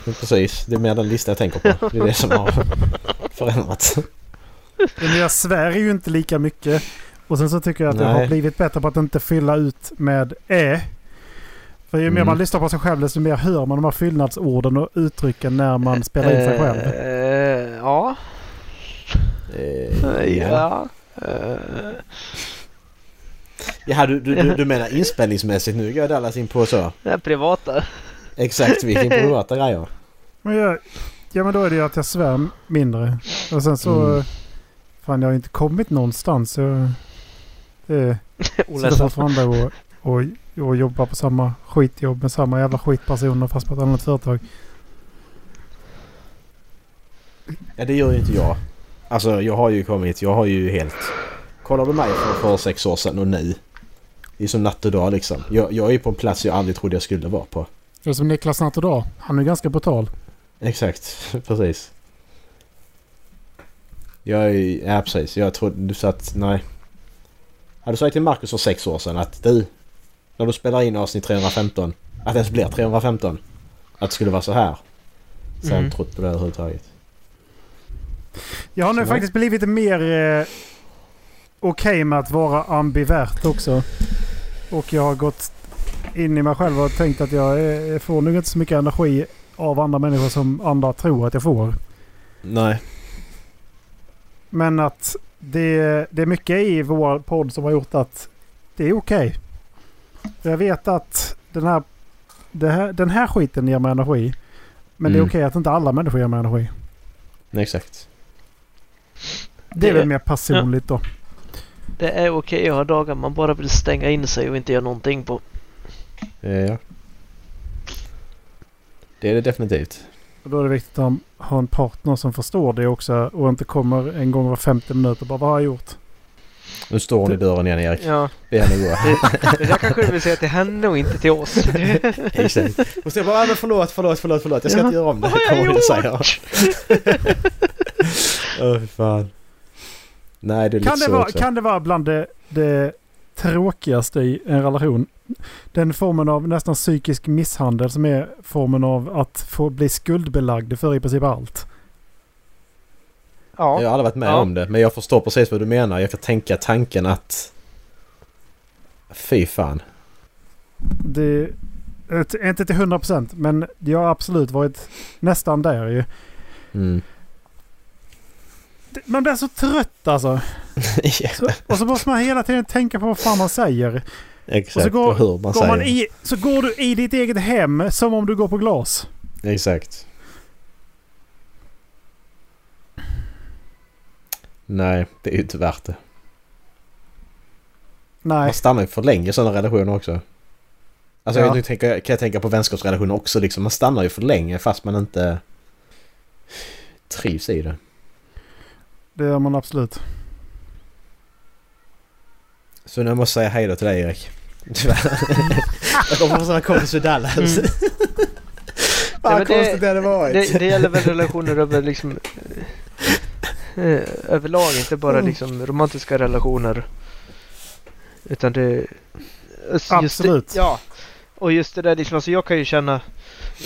Precis, det är mer den lista jag tänker på. Det är det som har förändrats. Men jag svär ju inte lika mycket. Och sen så tycker jag att jag har Nej. blivit bättre på att inte fylla ut med ä. För ju mer Mm. man lyssnar på sig själv desto mer hör man de här fyllnadsorden och uttrycken när man spelar in sig själv. Eh, ja. Eh, Ja. Jaha, du, du, du, du menar inspelningsmässigt nu går Dallas in på så? det är privata. Exakt, vilken privata grejer. Men jag, ja men då är det ju att jag svär mindre. Och sen så... Mm. Fan jag har inte kommit någonstans. Så, det sitter sa. fortfarande och, och, och jobbar på samma skitjobb med samma jävla skitpersoner fast på ett annat företag. Ja, det gör ju inte jag. Alltså, jag har ju kommit, jag har ju helt... Kollar du mig för, för sex år sedan och nu? Det är som natt och dag liksom. Jag, jag är på en plats jag aldrig trodde jag skulle vara på. Det är som Niklas Natt idag. Han är ganska brutal. Exakt, precis. Jag är, ja precis. Jag trodde, du sa att, nej. Hade du sagt till Marcus för sex år sedan att du, när du spelar in avsnitt 315, att det ens blir 315, att det skulle vara så här. Så jag Mm. inte trott på det överhuvudtaget. Jag har nu Så. faktiskt blivit mer eh, okej med att vara ambivert också. Och jag har gått in i mig själv och tänkt att jag får nog inte så mycket energi av andra människor som andra tror att jag får. Nej. Men att det, det är mycket i vår podd som har gjort att det är okej. Jag vet att den här, här, den här skiten ger mig energi. Men det är Mm. okej att inte alla människor ger mig energi. Nej, exakt. Det är Det- väl mer personligt då. Det är okej att ha dagar man bara vill stänga in sig och inte göra någonting på. Eh, Ja. Det är det definitivt. Och då är det viktigt att ha en partner som förstår det också och inte kommer en gång var 50 minuter och bara vad har jag gjort? Nu står hon i dörren igen Erik. Ja, Be henne gå. det, det där kanske du vill säga till henne och inte till oss. Exakt. Och så bara, "Ah, men förlåt, förlåt, förlåt, förlåt. Jag ska Ja. inte göra om det. Vad har jag hon säga. gjort? Åh fy fan. Nej, det är lite Kan det, så vara, också. kan det vara bland det, det tråkigaste i en relation? Den formen av nästan psykisk misshandel som är formen av att få bli skuldbelagd för i princip allt. Jag har Ja, aldrig varit med Ja. om det. Men jag förstår precis vad du menar. Jag kan tänka tanken att... Fy fan. Det, inte till 100% men jag har absolut varit nästan där ju. Mm. Man blir så trött alltså. ja, Så, och så måste man hela tiden tänka på vad fan man säger. exakt. Och så går- och hur man Går säger. man i, så går du i ditt eget hem som om du går på glas. Exakt. Nej, det är ju inte värt det. Nej. Man stannar ju för länge i sådana relationer också. Alltså Ja. jag tänker, kan jag tänka på vänskapsrelationer också liksom. Man stannar ju för länge fast man inte trivs i det. Det gör man absolut. Så nu måste jag säga hej då till dig Erik. Tyvärr. jag kommer från sådana kompis i Dallas. Mm. Fan vad det- konstigt det hade varit. det, det gäller väl relationer över liksom eh, överlag, inte bara Mm. liksom romantiska relationer. Utan det... just Absolut. Det, ja. Och just det där liksom, alltså jag kan ju känna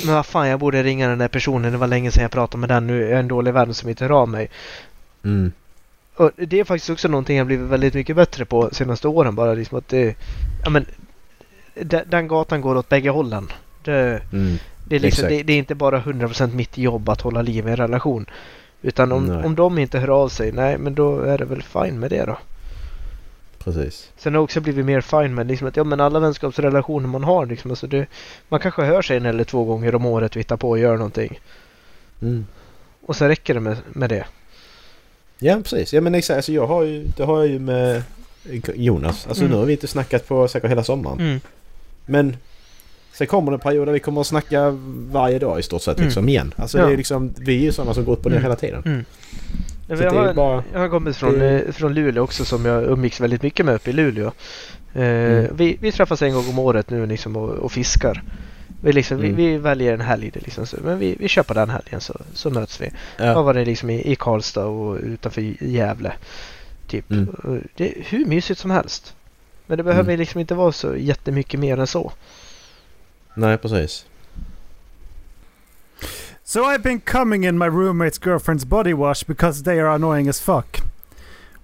men vad fan jag borde ringa den där personen, det var länge sedan jag pratade med den, nu är jag en dålig vän som inte hör av mig. Mm. Och det är faktiskt också någonting jag blivit väldigt mycket bättre på senaste åren bara liksom att det... Ja men... de- Den gatan går åt bägge hållen. Det, Mm. det, är liksom, det, det är inte bara 100% mitt jobb att hålla liv i en relation. Utan om, Nej. om de inte hör av sig, nej men då är det väl fine med det då. Precis. Sen har jag också blivit mer fine med liksom att ja men alla vänskapsrelationer man har liksom, alltså det, man kanske hör sig en eller två gånger om året och hittar på och gör någonting. Mm. Och sen räcker det med, med det. Ja precis. Ja men exakt. Alltså, jag har ju, det har jag ju med Jonas. Alltså Mm. nu har vi inte snackat på säkert hela sommaren. Mm. Men sen kommer det en period där vi kommer att snacka varje dag i stort sett Mm. liksom igen. Alltså Ja. det är liksom, vi är ju sådana som går upp och ner Mm. hela tiden. Mm. Så Jag, det har, bara- jag har kommit från, det- eh, från Luleå också som jag umgicks väldigt mycket med uppe i Luleå. Eh, Mm. vi, vi träffas en gång om året nu liksom och, och fiskar. Vi, liksom, Mm. vi, vi väljer en helg, det liksom, så, men vi, vi kör på den helgen så, så möts vi. Då Ja. var det liksom i, i Karlstad och utanför Gävle. Typ. Mm. Det är hur mysigt som helst. Men det behöver Mm. liksom inte vara så jättemycket mer än så. Nej, precis. So I've been coming in my roommate's girlfriend's body wash because they are annoying as fuck.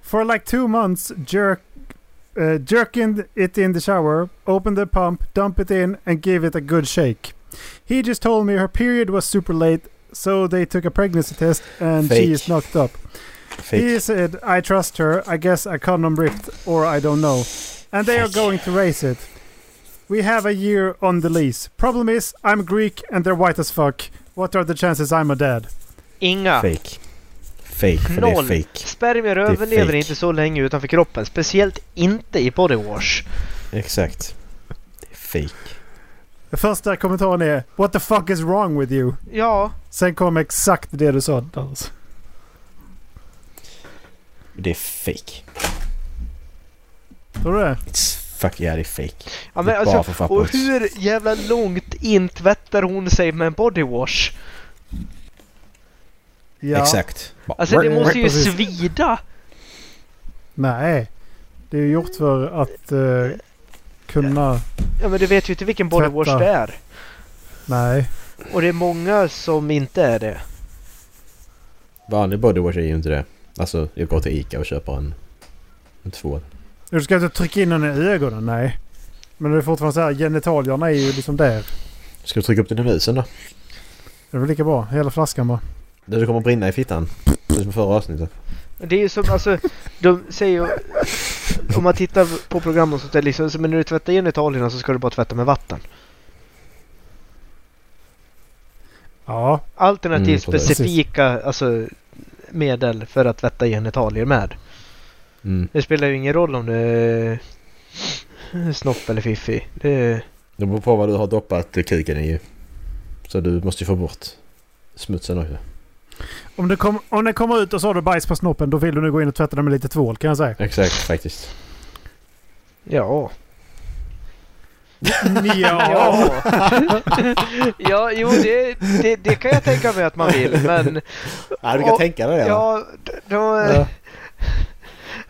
For like two months, jerk, uh, jerking it in the shower, open the pump, dump it in, and give it a good shake. He just told me her period was super late, so they took a pregnancy test and Fake. she is knocked up. He said, I trust her. I guess a condom ripped, or I don't know. And they are going to raise it. We have a year on the lease. Problem is, I'm Greek and they're white as fuck. What are the chances I'm a dad? Inga! Fake. Fake, för Noll. det är fake. Spermier är överlever fake. inte så länge utanför kroppen. Speciellt inte i body wash. Exakt. Det är fake. Den första kommentaren är What the fuck is wrong with you? Ja, Sen kom exakt det du sa. Dallas. Det är fake. Tror du det? It's fuck, ja det är fake. ja Det men är bara alltså, och hur jävla långt in tvättar hon sig med en body wash? Ja. Exakt. Alltså det måste ju Precis. svida! Nej. Det är ju gjort för att eh, kunna... Ja men du vet ju inte vilken body wash det är. Nej. Och det är många som inte är det. Vanlig bodywash är ju inte det. Alltså, jag går till Ica och köper en, en tvål. Du ska inte trycka in den i ögonen, nej. Men det är fortfarande så här, genitalierna är ju liksom där. Ska du trycka upp den i musen då? Det är väl lika bra. Hela flaskan bara. Det det kommer att brinna i fittan. Det som förra avsnittet. Det är ju som alltså, de säger ju... Om man tittar på program och sånt där liksom, men när du tvättar genitalierna så ska du bara tvätta med vatten. Ja. Alternativt Mm, specifika alltså, medel för att tvätta genitalier med. Mm. Det spelar ju ingen roll om det är snopp eller fiffi. Det, Det beror på vad du har doppat kuken i ju. Så du måste ju få bort smutsen också. Om det, kom, om det kommer ut och så har du bajs på snoppen då vill du nu gå in och tvätta den med lite tvål kan jag säga. Exakt, faktiskt. ja. ja. ja, jo det, det, det kan jag tänka mig att man vill men Ja, du kan Och- tänka dig det. ja, då, Ja.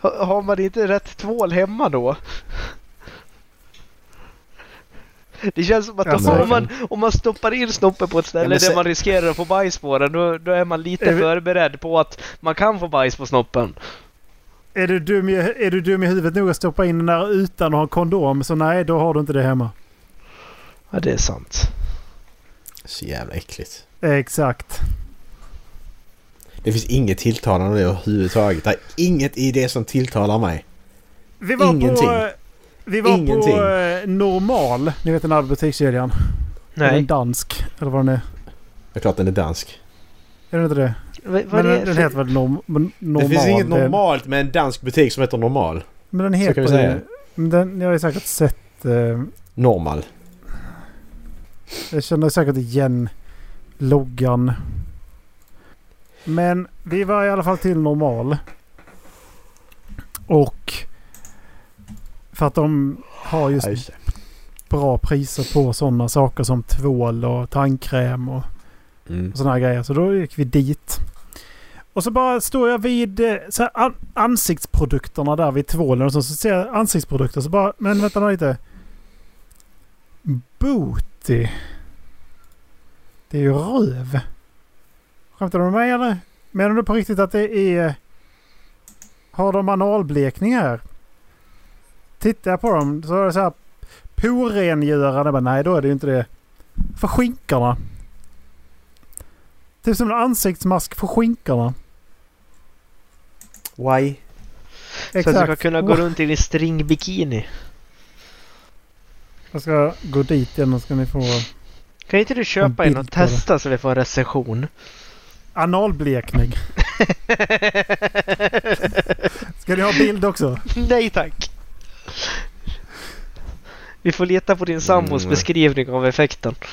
ha- har man inte rätt tvål hemma då? Det känns som att Ja, om, man, om man stoppar in snoppen på ett ställe Ja, där man riskerar att få bajs på den, då, då är man lite Är vi- förberedd på att man kan få bajs på snoppen. Är du, dum i, är du dum i huvudet nog att stoppa in den där utan att ha kondom så nej, då har du inte det hemma. Ja, det är sant. Så jävla äckligt. Exakt. Det finns inget tilltalande överhuvudtaget. Det är inget i det som tilltalar mig. Vi var Ingenting. på... Vi var Ingenting. på eh, Normal. Ni vet den här butikskedjan. Är den Nej. dansk? Eller vad den är? Det är klart den är dansk. Är den inte det? Vad Men är den, det den heter väl norm, normal? det finns inget normalt med en dansk butik som heter normal. Men den Så heter kan vi säga. Men den, jag har ju säkert sett... Eh, Normal. jag känner säkert igen loggan. Men vi var i alla fall till normal. Och... För att de har just bra priser på sådana saker som tvål och tandkräm och Mm. och sådana här grejer. Så då gick vi dit. Och så bara står jag vid eh, så här, an- ansiktsprodukterna där vid tvålen och så, så ser jag ansiktsprodukter så bara, men vänta nu lite. Booty. Det är ju röv. Skämtar du med mig eller? Menar du på riktigt att det är... Har de analblekning här? Tittar jag på dem så är det så här porrengörande. Men nej, då är det ju inte det. För skinkorna. Typ som en ansiktsmask för skinkorna. Why? Så att du ska kunna gå runt i din stringbikini. Jag ska gå dit igen och ska ni få Kan inte du köpa En en och testa så vi får en recension? analblekning. Ska ni ha bild också? Nej tack! Vi får leta på din sambos Mm. beskrivning av effekten.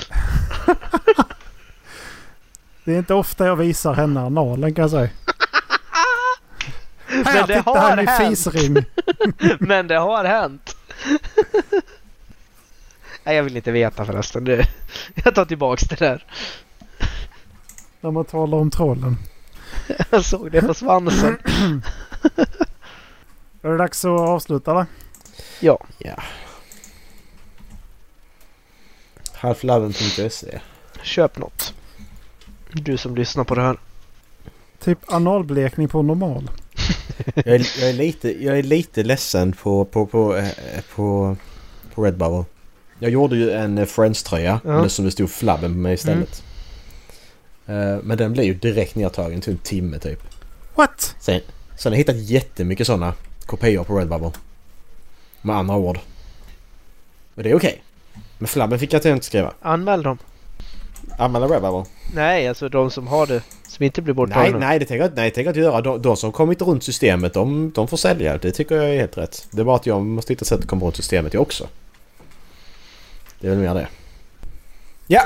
Det är inte ofta jag visar henne analen kan jag säga. Här, Men det titta har här hänt. fisring. Men det har hänt! Nej, jag vill inte veta förresten. Det, jag tar tillbaks det där. När man talar om trollen. Jag såg det på svansen. Är det dags att avsluta eller? Ja. Ja. Halfloven.se Köp något. Du som lyssnar på det här. Typ analblekning på normal. jag, är, jag, är lite, jag är lite ledsen på, på, på, eh, på, på Redbubble. Jag gjorde ju en eh, Friends-tröja Ja. som det stod flabben på mig istället. Eh, Men den blev ju direkt nedtagen till en timme typ. What? Sen, sen har jag hittat jättemycket sådana kopior på Redbubble. Med andra ord. Och det är okej. Men flabben fick jag inte skriva. Anmäl dem. Anmäla Redbubble. Nej, alltså de som har det. Som inte blir Nej, borttagna. nej, det tänker jag, nej, det tänker jag inte göra. De, de som kommit runt systemet, de, de får sälja. Det tycker jag är helt rätt. Det är bara att jag måste hitta sätt att komma runt systemet jag också. Det är väl mer det. Ja,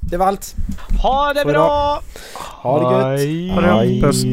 det var allt. Ha det bra! Ha det gött! Ha det gött. Puss.